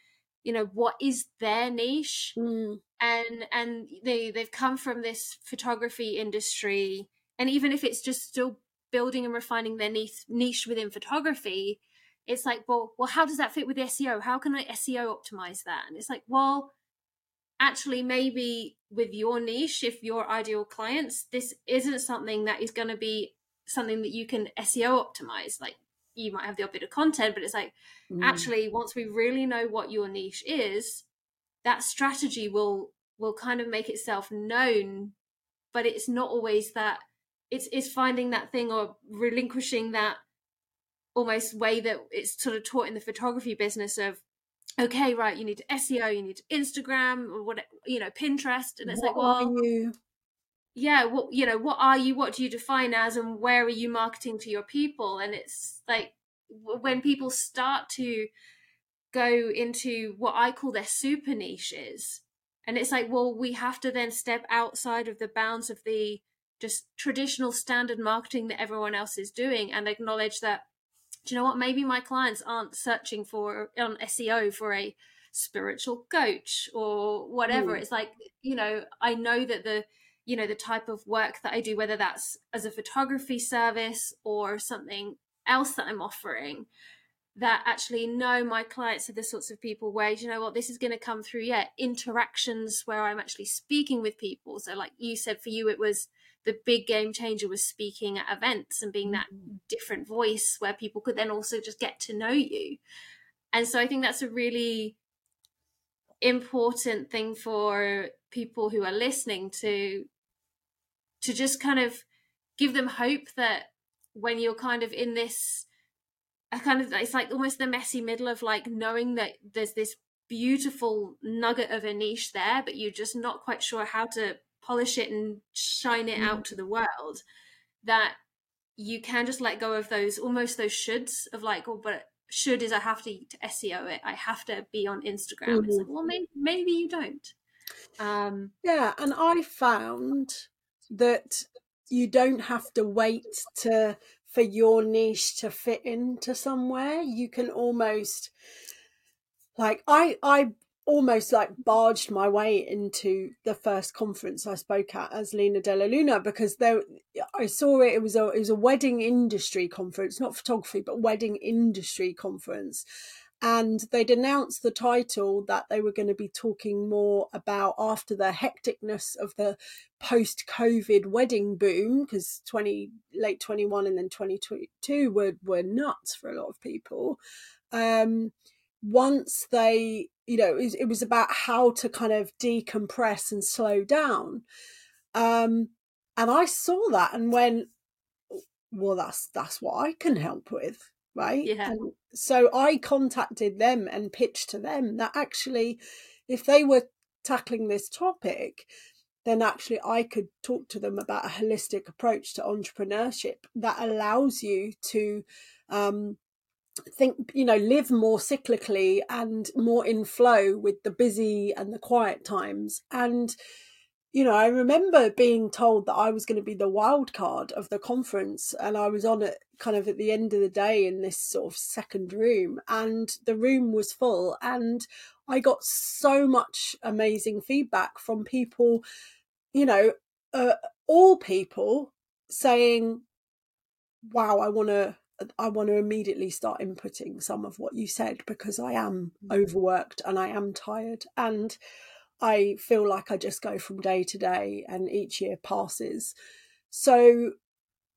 you know what is their niche mm. and and they they've come from this photography industry and even if it's just still building and refining their niche niche within photography it's like well well how does that fit with seo how can i seo optimize that and it's like well actually maybe with your niche if your ideal clients this isn't something that is going to be something that you can seo optimize like you might have the odd bit of content but it's like mm. actually once we really know what your niche is that strategy will will kind of make itself known but it's not always that it's it's finding that thing or relinquishing that almost way that it's sort of taught in the photography business of okay, right, you need SEO, you need Instagram or what, you know, Pinterest. And it's what like, well, you? yeah, what, you know, what are you? What do you define as? And where are you marketing to your people? And it's like when people start to go into what I call their super niches, and it's like, well, we have to then step outside of the bounds of the just traditional standard marketing that everyone else is doing and acknowledge that do you know what? Maybe my clients aren't searching for on SEO for a spiritual coach or whatever. Mm. It's like, you know, I know that the you know the type of work that I do, whether that's as a photography service or something else that I'm offering, that actually know my clients are the sorts of people where you know what this is going to come through yeah interactions where i'm actually speaking with people so like you said for you it was the big game changer was speaking at events and being that mm-hmm. different voice where people could then also just get to know you. And so I think that's a really important thing for people who are listening to to just kind of give them hope that when you're kind of in this a kind of it's like almost the messy middle of like knowing that there's this beautiful nugget of a niche there but you're just not quite sure how to polish it and shine it mm. out to the world that you can just let go of those almost those shoulds of like oh but should is i have to, to seo it i have to be on instagram mm-hmm. it's like well maybe, maybe you don't um yeah and i found that you don't have to wait to for your niche to fit into somewhere. You can almost like I I almost like barged my way into the first conference I spoke at as Lina Della Luna because there I saw it. It was a it was a wedding industry conference, not photography, but wedding industry conference. And they'd announced the title that they were going to be talking more about after the hecticness of the post COVID wedding boom, because 20 late 21 and then 2022 were, were nuts for a lot of people. Um, once they you know it was, it was, about how to kind of decompress and slow down um and i saw that and went well that's that's what i can help with right? Yeah. And so i contacted them and pitched to them that actually if they were tackling this topic then actually I could talk to them about a holistic approach to entrepreneurship that allows you to um, think you know live more cyclically and more in flow with the busy and the quiet times. And you know i remember being told that i was going to be the wild card of the conference and i was on it kind of at the end of the day in this sort of second room and the room was full and i got so much amazing feedback from people you know uh, all people saying wow i want to I want to immediately start inputting some of what you said because I am mm. overworked and I am tired and I feel like I just go from day to day and each year passes. So,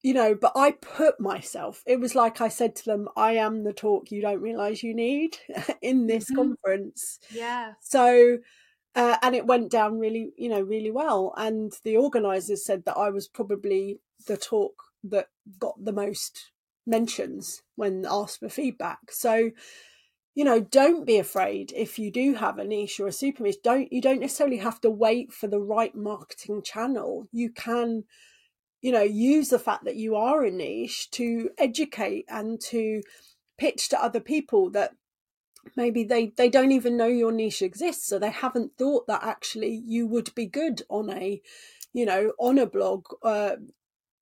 you know, but I put myself, it was like I said to them, I am the talk you don't realize you need (laughs) in this mm-hmm. conference. Yeah. So, uh, and it went down really, you know, really well. And the organizers said that I was probably the talk that got the most mentions when asked for feedback. So, you know, don't be afraid if you do have a niche or a super niche. Don't you don't necessarily have to wait for the right marketing channel. You can, you know, use the fact that you are a niche to educate and to pitch to other people that maybe they they don't even know your niche exists so they haven't thought that actually you would be good on a you know on a blog uh,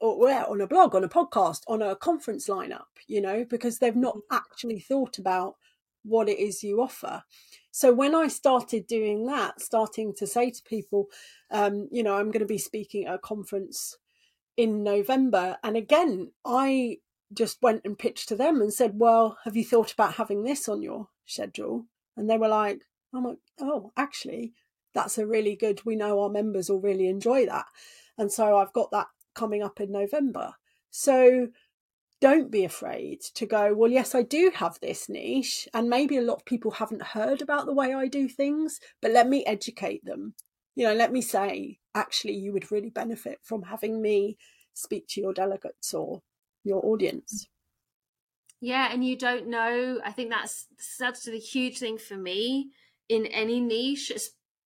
or yeah, on a blog, on a podcast, on a conference lineup, you know, because they've not mm-hmm. actually thought about what it is you offer. So when I started doing that, starting to say to people, um, you know, I'm going to be speaking at a conference in November. And again, I just went and pitched to them and said, well, have you thought about having this on your schedule? And they were like, I'm like, oh, actually, that's a really good, we know our members will really enjoy that. And so I've got that coming up in November. So don't be afraid to go, well, yes, I do have this niche, and maybe a lot of people haven't heard about the way I do things, but let me educate them. You know, let me say, actually, you would really benefit from having me speak to your delegates or your audience. Yeah, and you don't know. I think that's such a huge thing for me in any niche,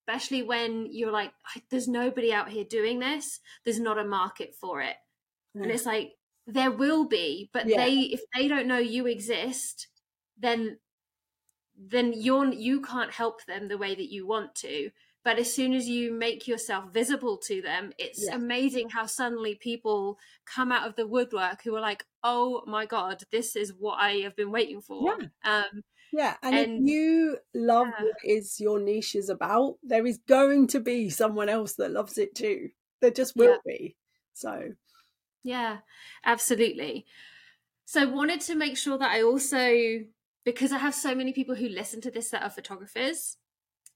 especially when you're like, there's nobody out here doing this. There's not a market for it. And it's like, there will be, but yeah. they, if they don't know you exist, then, then you're, you can't help them the way that you want to. But as soon as you make yourself visible to them, it's yeah. amazing how suddenly people come out of the woodwork who are like, oh my God, this is what I have been waiting for. Yeah. Um, yeah, and, and, if you love yeah. what is your niche is about, there is going to be someone else that loves it too. There just will yeah. be. So, yeah, absolutely. So, I wanted to make sure that I also, because I have so many people who listen to this that are photographers,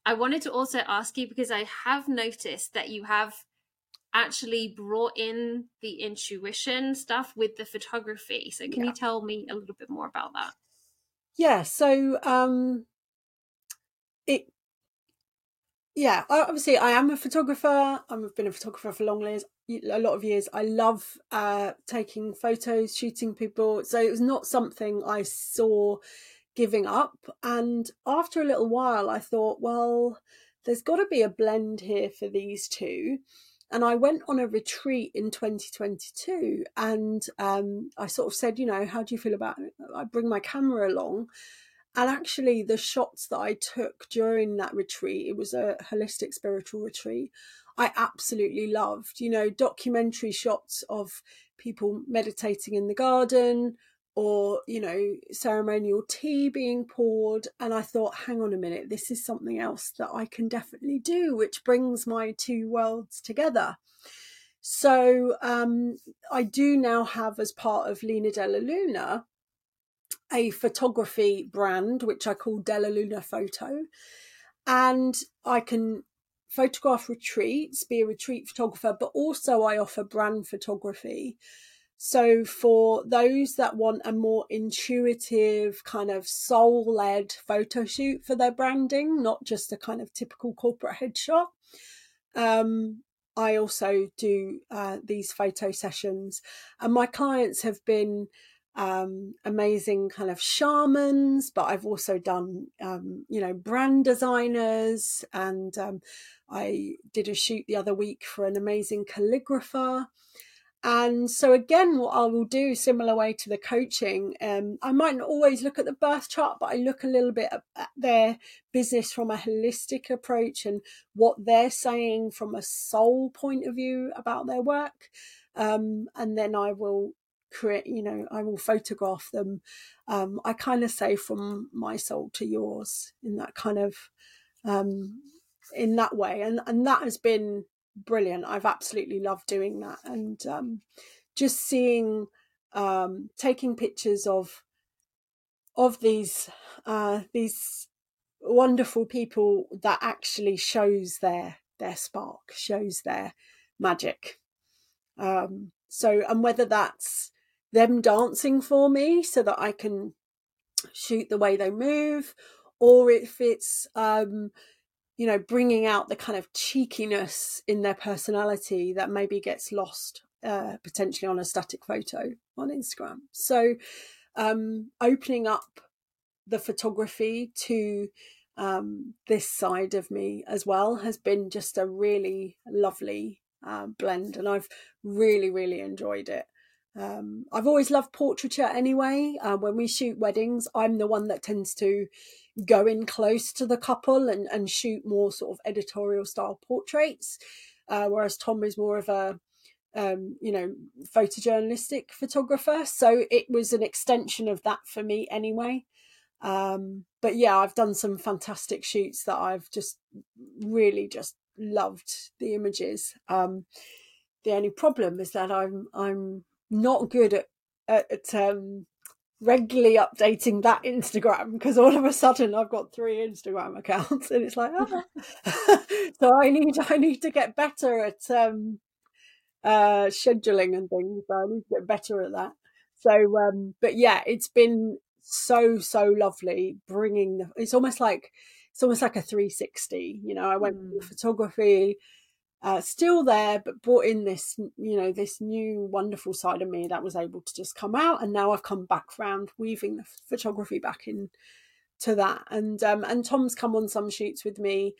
I wanted to also ask you because I have noticed that you have actually brought in the intuition stuff with the photography. So, can yeah. you tell me a little bit more about that? Yeah so um it yeah obviously i am a photographer. I've been a photographer for long years a lot of years. I love uh taking photos shooting people so it was not something i saw giving up. And after a little while i thought well there's got to be a blend here for these two and I went on a retreat in 2022 and um, I sort of said, you know, how do you feel about it? I bring my camera along. And actually, the shots that I took during that retreat, it was a holistic spiritual retreat. I absolutely loved. You know, documentary shots of people meditating in the garden or, you know, ceremonial tea being poured. And I thought, hang on a minute, this is something else that I can definitely do, which brings my two worlds together. So um, I do now have, as part of Lina Della Luna, a photography brand which I call Della Luna Photo, and I can photograph retreats, be a retreat photographer, but also I offer brand photography. So, for those that want a more intuitive, kind of soul led photo shoot for their branding, not just a kind of typical corporate headshot, um, I also do uh, these photo sessions. And my clients have been um, amazing kind of shamans, but I've also done, um, you know, brand designers. And um, I did a shoot the other week for an amazing calligrapher. And so again, what I will do, similar way to the coaching, um, I might not always look at the birth chart, but I look a little bit at their business from a holistic approach and what they're saying from a soul point of view about their work. Um, and then I will create you know i will photograph them um, i kind of say from my soul to yours in that kind of um, in that way and and that has been brilliant. I've absolutely loved doing that. And um, just seeing um, taking pictures of of these uh, these wonderful people that actually shows their their spark shows their magic. Um, so and whether that's them dancing for me so that I can shoot the way they move, or if it's, um, you know, bringing out the kind of cheekiness in their personality that maybe gets lost uh, potentially on a static photo on Instagram. So, um, opening up the photography to um, this side of me as well has been just a really lovely uh, blend, and I've really, really enjoyed it. Um, I've always loved portraiture anyway. Uh, when we shoot weddings, I'm the one that tends to go in close to the couple and, and shoot more sort of editorial style portraits, uh, whereas Tom is more of a um, you know photojournalistic photographer. So it was an extension of that for me anyway. Um, but yeah, I've done some fantastic shoots that I've just really just loved the images. Um, the only problem is that I'm I'm not good at at, um, regularly updating that Instagram because all of a sudden I've got three Instagram accounts and it's like ah. (laughs) so I need I need to get better at um, uh, scheduling and things. So I need to get better at that. So um, but yeah, it's been so so lovely bringing the. It's almost like it's almost like a 360. You know, I went mm. photography uh, still there, but brought in this, you know, this new wonderful side of me that was able to just come out. And now I've come back round, weaving the photography back in to that. And um, and Tom's come on some shoots with me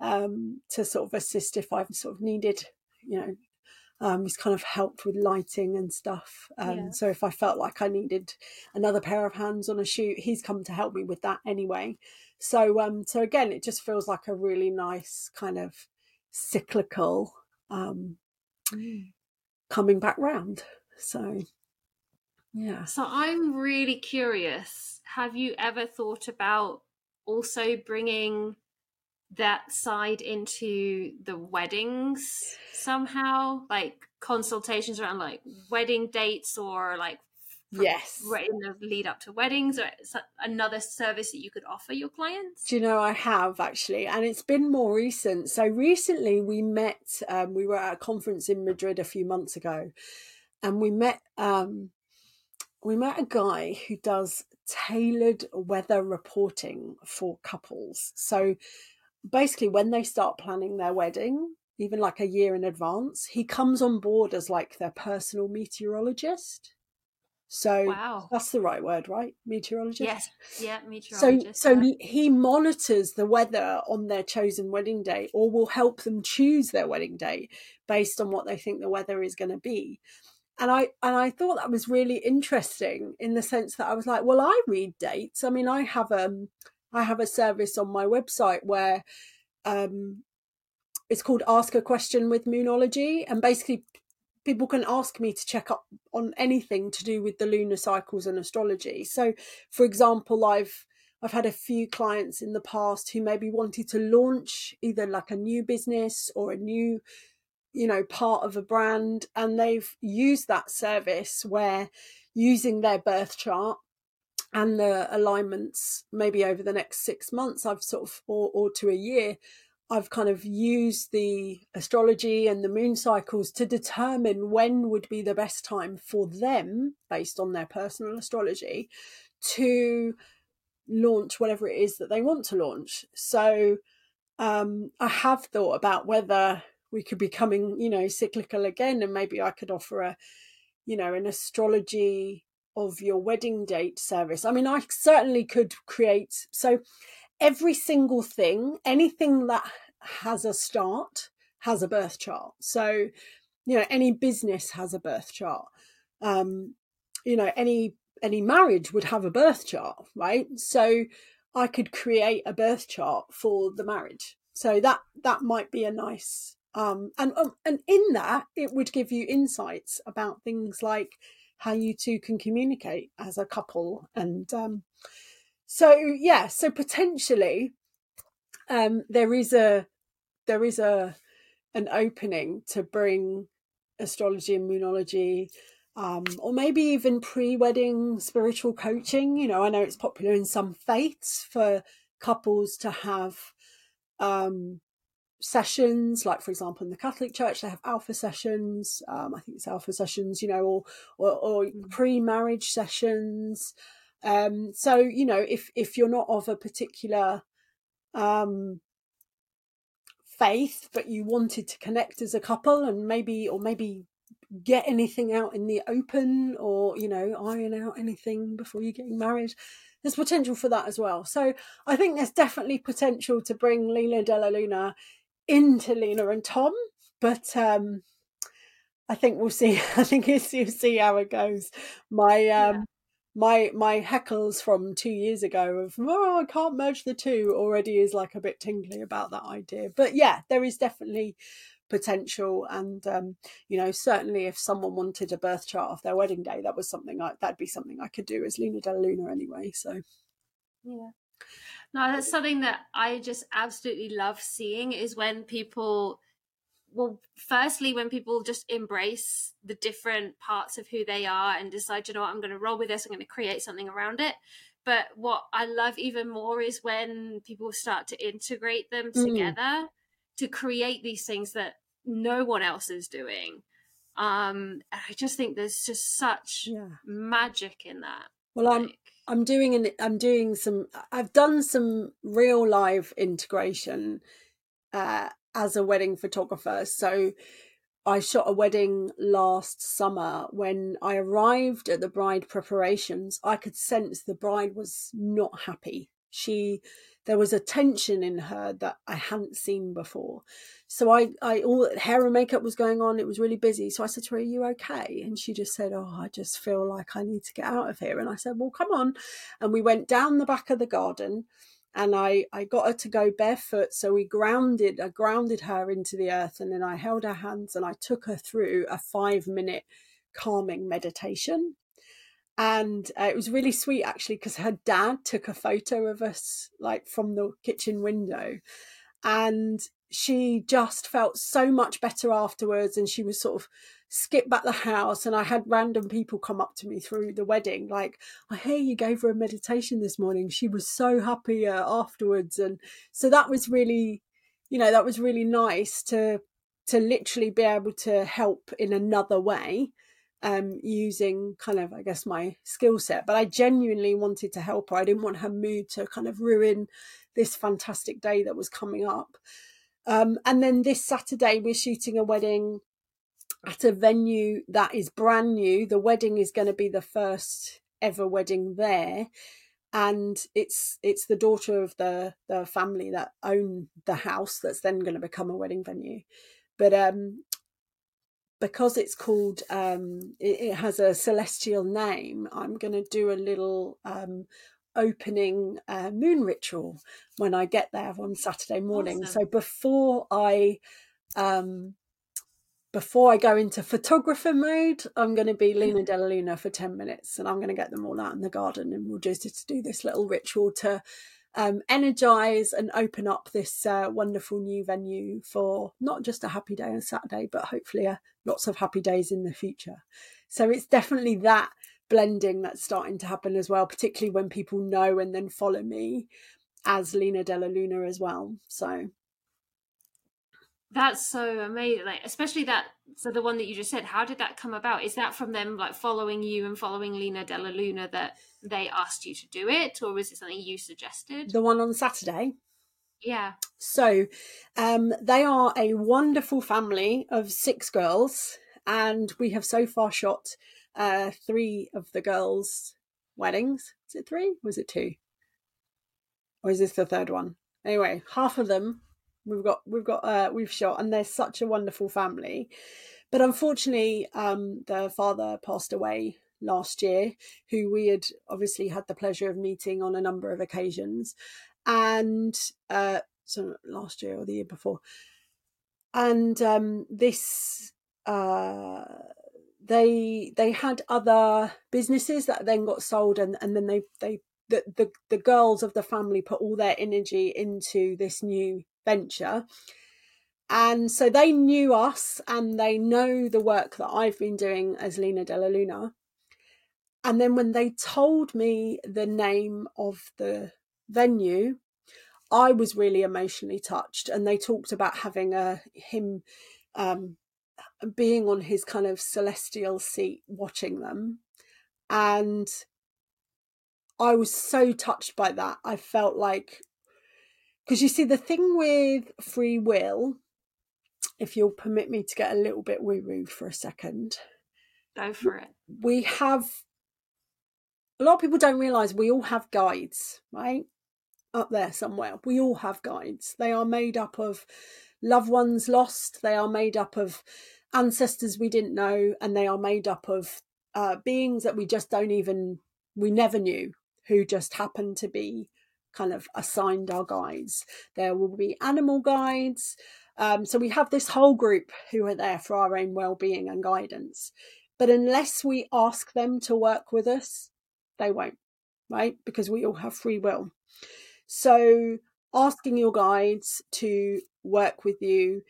um, to sort of assist if I've sort of needed, you know, um, he's kind of helped with lighting and stuff. Um, yeah. So if I felt like I needed another pair of hands on a shoot, he's come to help me with that anyway. So um, so again, it just feels like a really nice kind of cyclical um, mm. coming back round. So, yeah. So I'm really curious. Have you ever thought about also bringing that side into the weddings somehow? Like consultations around like wedding dates or like yes. in the lead up to weddings or another service that you could offer your clients? Do you know i have actually and it's been more recent. So recently we met um, we were at a conference in madrid a few months ago and we met um, we met a guy who does tailored weather reporting for couples. So basically when they start planning their wedding even like a year in advance he comes on board as like their personal meteorologist so wow. that's the right word, right? Meteorologist. Yes. Yeah, meteorologist. So, so he monitors the weather on their chosen wedding day, or will help them choose their wedding day based on what they think the weather is going to be. And I and I thought that was really interesting in the sense that I was like, well, I read dates. I mean, I have um I have a service on my website where um it's called Ask a Question with Moonology, and basically people can ask me to check up on anything to do with the lunar cycles and astrology. So, for example, I've I've had a few clients in the past who maybe wanted to launch either like a new business or a new you know part of a brand and they've used that service where using their birth chart and the alignments maybe over the next six months i've sort of or, or to a year i've kind of used the astrology and the moon cycles to determine when would be the best time for them based on their personal astrology to launch whatever it is that they want to launch so um, i have thought about whether we could be coming you know cyclical again and maybe i could offer a you know an astrology of your wedding date service. I mean, I certainly could create so every single thing, anything that has a start has a birth chart. So, you know, any business has a birth chart. Um, you know, any any marriage would have a birth chart, right? So I could create a birth chart for the marriage. So that that might be a nice um and um, and in that it would give you insights about things like how you two can communicate as a couple and um, so yeah so potentially um, there is a there is a an opening to bring astrology and moonology um, or maybe even pre-wedding spiritual coaching you know i know it's popular in some faiths for couples to have um, sessions like for example in the catholic church they have alpha sessions um, i think it's alpha sessions you know or or, or mm. pre-marriage sessions um, so you know if if you're not of a particular um, faith but you wanted to connect as a couple and maybe or maybe get anything out in the open or you know iron out anything before you're getting married there's potential for that as well so i think there's definitely potential to bring lina della luna into Lina and Tom, but um, I think we'll see. (laughs) I think you'll see how it goes. My um, yeah. My my heckles from two years ago of oh I can't merge the two already is like a bit tingly about that idea. But yeah, there is definitely potential and um, you know certainly if someone wanted a birth chart of their wedding day that was something I, that'd be something i could do as luna della luna anyway so yeah no, that's something that I just absolutely love seeing is when people well, firstly, when people just embrace the different parts of who they are and decide, you know what, I'm going to roll with this, I'm going to create something around it. But what I love even more is when people start to integrate them mm. together to create these things that no one else is doing. Um, I just think there's just such yeah. magic in that. Well, I'm I'm doing an I'm doing some I've done some real live integration uh, as a wedding photographer. So I shot a wedding last summer. When I arrived at the bride preparations, I could sense the bride was not happy. She there was a tension in her that I hadn't seen before. So I, I all hair and makeup was going on. It was really busy. So I said to her, "Are you okay?" And she just said, "Oh, I just feel like I need to get out of here." And I said, "Well, come on." And we went down the back of the garden, and I I got her to go barefoot. So we grounded, I grounded her into the earth, and then I held her hands and I took her through a five minute calming meditation and uh, it was really sweet actually because her dad took a photo of us like from the kitchen window and she just felt so much better afterwards and she was sort of skipped back the house and i had random people come up to me through the wedding like i hear you gave her a meditation this morning she was so happy uh, afterwards and so that was really you know that was really nice to to literally be able to help in another way um, using kind of, I guess, my skill set. But I genuinely wanted to help her. I didn't want her mood to kind of ruin this fantastic day that was coming up. Um, and then this Saturday, we're shooting a wedding at a venue that is brand new. The wedding is going to be the first ever wedding there. And it's it's the daughter of the the family that own the house that's then going to become a wedding venue. But um, because it's called um, it, it, has a celestial name i'm going to do a little um, opening uh, moon ritual when I get there on Saturday morning. Awesome. So before I um, before I go into photographer mode, I'm going to be Lina Della Luna for 10 minutes and I'm going to get them all out in the garden and we'll just do this little ritual to um, energize and open up this uh, wonderful new venue for not just a happy day on Saturday, but hopefully uh, lots of happy days in the future. So it's definitely that blending that's starting to happen as well, particularly when people know and then follow me as Lina Della Luna as well. So that's so amazing. Like, especially that. So the one that you just said, how did that come about? Is that from them like following you and following Lina Della Luna that they asked you to do it, or was it something you suggested? The one on Saturday. Yeah. So, um, they are a wonderful family of six girls, and we have so far shot uh, three of the girls' weddings. Is it three? Was it two? Or is this the third one? Anyway, half of them we've got we've got uh, we've shot, and they're such a wonderful family. But unfortunately, um, the father passed away last year, who we had obviously had the pleasure of meeting on a number of occasions, and uh, so last year or the year before, and um, this. Uh, they they had other businesses that then got sold and, and then they they the, the the girls of the family put all their energy into this new venture. And so they knew us and they know the work that I've been doing as Lina Della Luna. And then when they told me the name of the venue, I was really emotionally touched. And they talked about having a him um, being on his kind of celestial seat watching them. And I was so touched by that. I felt like because you see, the thing with free will, if you'll permit me to get a little bit woo woo for a second, go for it. We have a lot of people don't realize we all have guides, right? Up there somewhere. We all have guides. They are made up of loved ones lost, they are made up of ancestors we didn't know, and they are made up of uh, beings that we just don't even, we never knew who just happen to be kind of assigned our guides. There will be animal guides. Um, so we have this whole group who are there for our own well-being and guidance. But unless we ask them to work with us, they won't, right? Because we all have free will. So asking your guides to work with you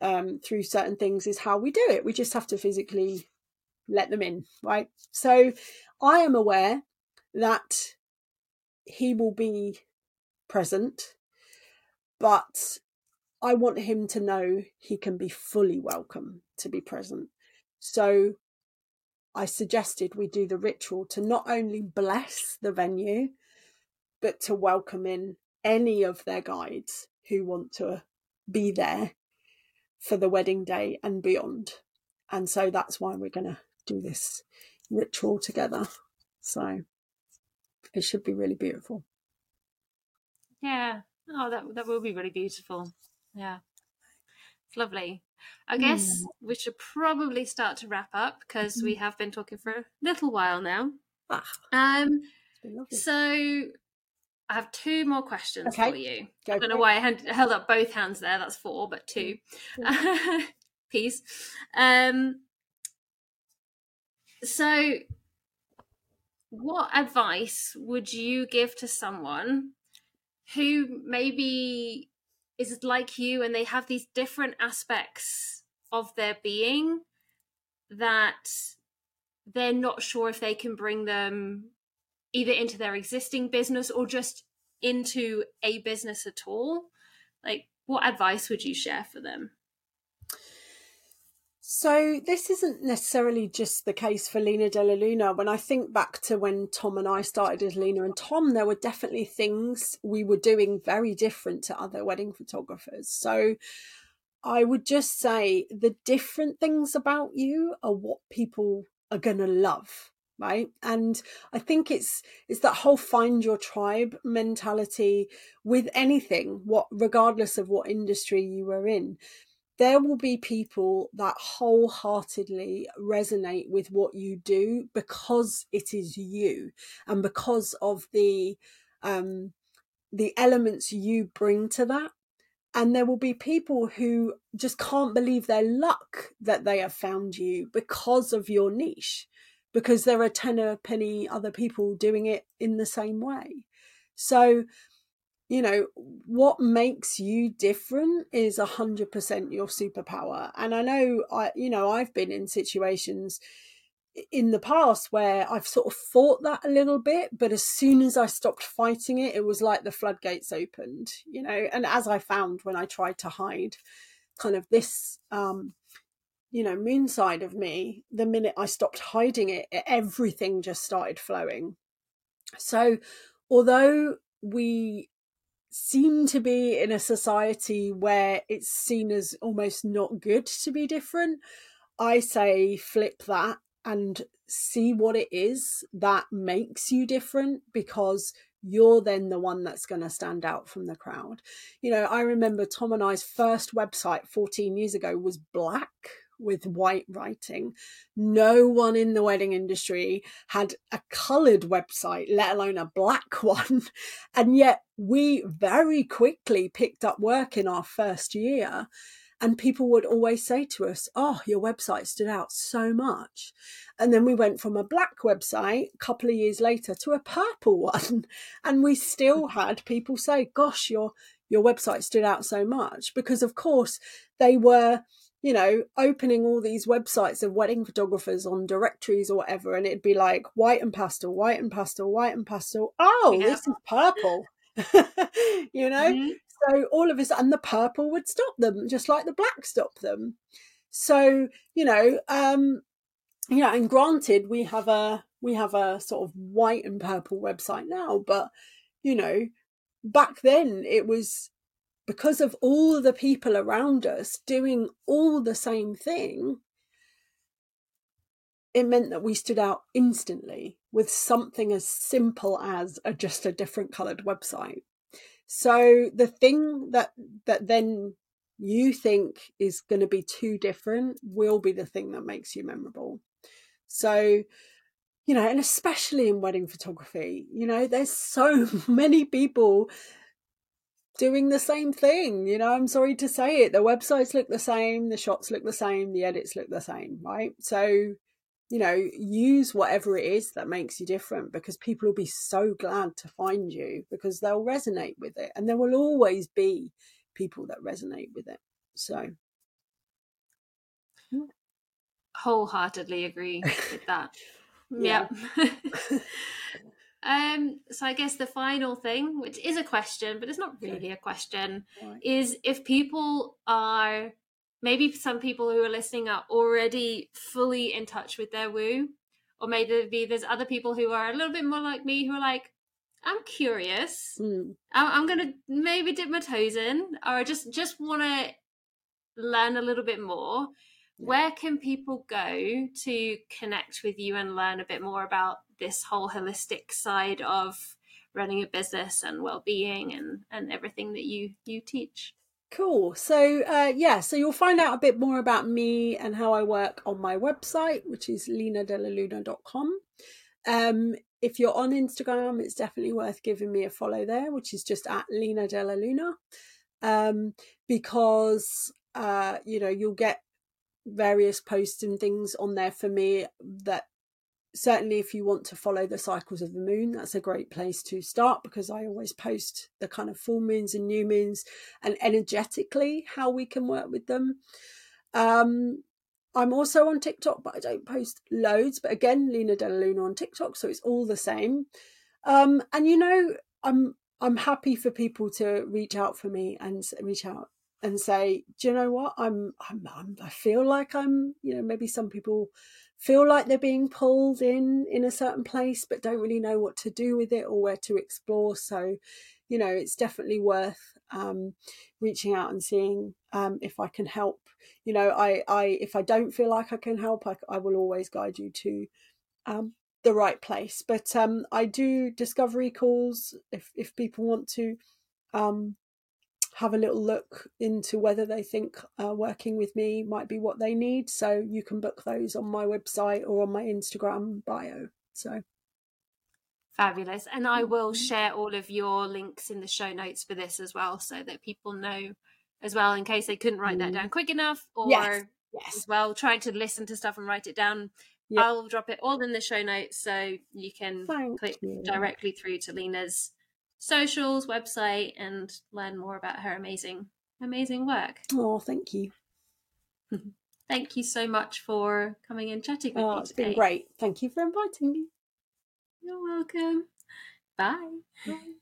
um, through certain things is how we do it. We just have to physically let them in, right? So I am aware that he will be present, but I want him to know he can be fully welcome to be present. So I suggested we do the ritual to not only bless the venue, but to welcome in any of their guides who want to be there for the wedding day and beyond. And so that's why we're going to do this ritual together. So it should be really beautiful. Yeah. Oh, that that will be really beautiful. Yeah. It's lovely. I guess mm. we should probably start to wrap up because mm. we mm-hmm. have been talking for a little while now. Ah, um so I have two more questions okay. for you. Go I don't know why I held up both hands there. That's four, but two. Mm. (laughs) Peace. Um, so what advice would you give to someone who maybe is like you and they have these different aspects of their being that they're not sure if they can bring them either into their existing business or just into a business at all? Like what advice would you share for them so this isn't necessarily just the case for Lina Della Luna. When I think back to when Tom and I started as Lina and Tom, there were definitely things we were doing very different to other wedding photographers. So I would just say the different things about you are what people are going to love right and i think it's it's that whole find your tribe mentality with anything what regardless of what industry you were in there will be people that wholeheartedly resonate with what you do because it is you and because of the um, the elements you bring to that. And there will be people who just can't believe their luck that they have found you because of your niche because there are 10 or penny other people doing it in the same way. So you know what makes you different is 100% your superpower. And i know i you know i've been in situations in the past where i've sort of fought that a little bit but as soon as i stopped fighting it it was like the floodgates opened you know? And as i found when i tried to hide kind of this um you know moon side of me the minute i stopped hiding it everything just started flowing. So although we seem to be in a society where it's seen as almost not good to be different, I say flip that and see what it is that makes you different because you're then the one that's going to stand out from the crowd. You know, I remember Tom and I's first website 14 years ago was black with white writing. No one in the wedding industry had a coloured website, let alone a black (laughs) one. And yet we very quickly picked up work in our first year. And people would always say to us, Oh, your website stood out so much. And then we went from a black website a couple of years later to a purple (laughs) one. And we still (laughs) had people say, Gosh, your your website stood out so much because of course they were you know, opening all these websites of wedding photographers on directories or whatever, and it'd be like white and pastel, white and pastel, white and pastel. Oh, yeah. this is purple. (laughs) you know? Mm-hmm. So all of us, and the purple would stop them, just like the black stopped them. So, you know, um, yeah, and granted, we have a we have a sort of white and purple website now, but you know, back then it was because of all the people around us doing all the same thing, it meant that we stood out instantly with something as simple as a, just a different coloured website. So the thing that that then you think is going to be too different will be the thing that makes you memorable. So you know, and especially in wedding photography, you know, there's so (laughs) many people doing the same thing. You know, I'm sorry to say it. The websites look the same, the shots look the same, the edits look the same, right? So, you know, use whatever it is that makes you different because people will be so glad to find you because they'll resonate with it. And there will always be people that resonate with it. So, wholeheartedly agree with that. (laughs) yeah. (laughs) (laughs) Um, so I guess the final thing, which is a question, but it's not really a question, right. is if people are maybe some people who are listening are already fully in touch with their woo, or maybe there's other people who are a little bit more like me who are like, I'm curious. Mm. I'm, I'm, gonna maybe dip my toes in, or just just want to learn a little bit more. Where can people go to connect with you and learn a bit more about this whole holistic side of running a business and well-being and and everything that you you teach? Cool. So uh, yeah so you'll find out a bit more about me and how i work on my website which is linadellaluna.com um if you're on instagram it's definitely worth giving me a follow there which is just at lina della luna. Um because uh you know you'll get various posts and things on there for me that certainly if you want to follow the cycles of the moon that's a great place to start because i always post the kind of full moons and new moons and energetically how we can work with them. Um i'm also on tiktok but i don't post loads but again lina della luna on tiktok so it's all the same. Um and you know i'm i'm happy for people to reach out for me and reach out and say do you know what? I'm i'm, I'm i feel like i'm you know maybe some people feel like they're being pulled in in a certain place but don't really know what to do with it or where to explore. So you know it's definitely worth um, reaching out and seeing um, if i can help. You know i i if i don't feel like i can help i, I will always guide you to um, the right place. But um, i do discovery calls if if people want to um, have a little look into whether they think uh, working with me might be what they need. So you can book those on my website or on my Instagram bio. So fabulous. And I will mm-hmm. share all of your links in the show notes for this as well so that people know as well in case they couldn't write that down mm-hmm. quick enough or yes. Yes. as well trying to listen to stuff and write it down. Yep. I'll drop it all in the show notes so you can Thank click you. directly through to Lina's socials, website, and learn more about her amazing, amazing work. Oh, thank you. (laughs) thank you so much for coming and chatting with oh, me. It's today. been great. Thank you for inviting me. You're welcome. Bye. Bye.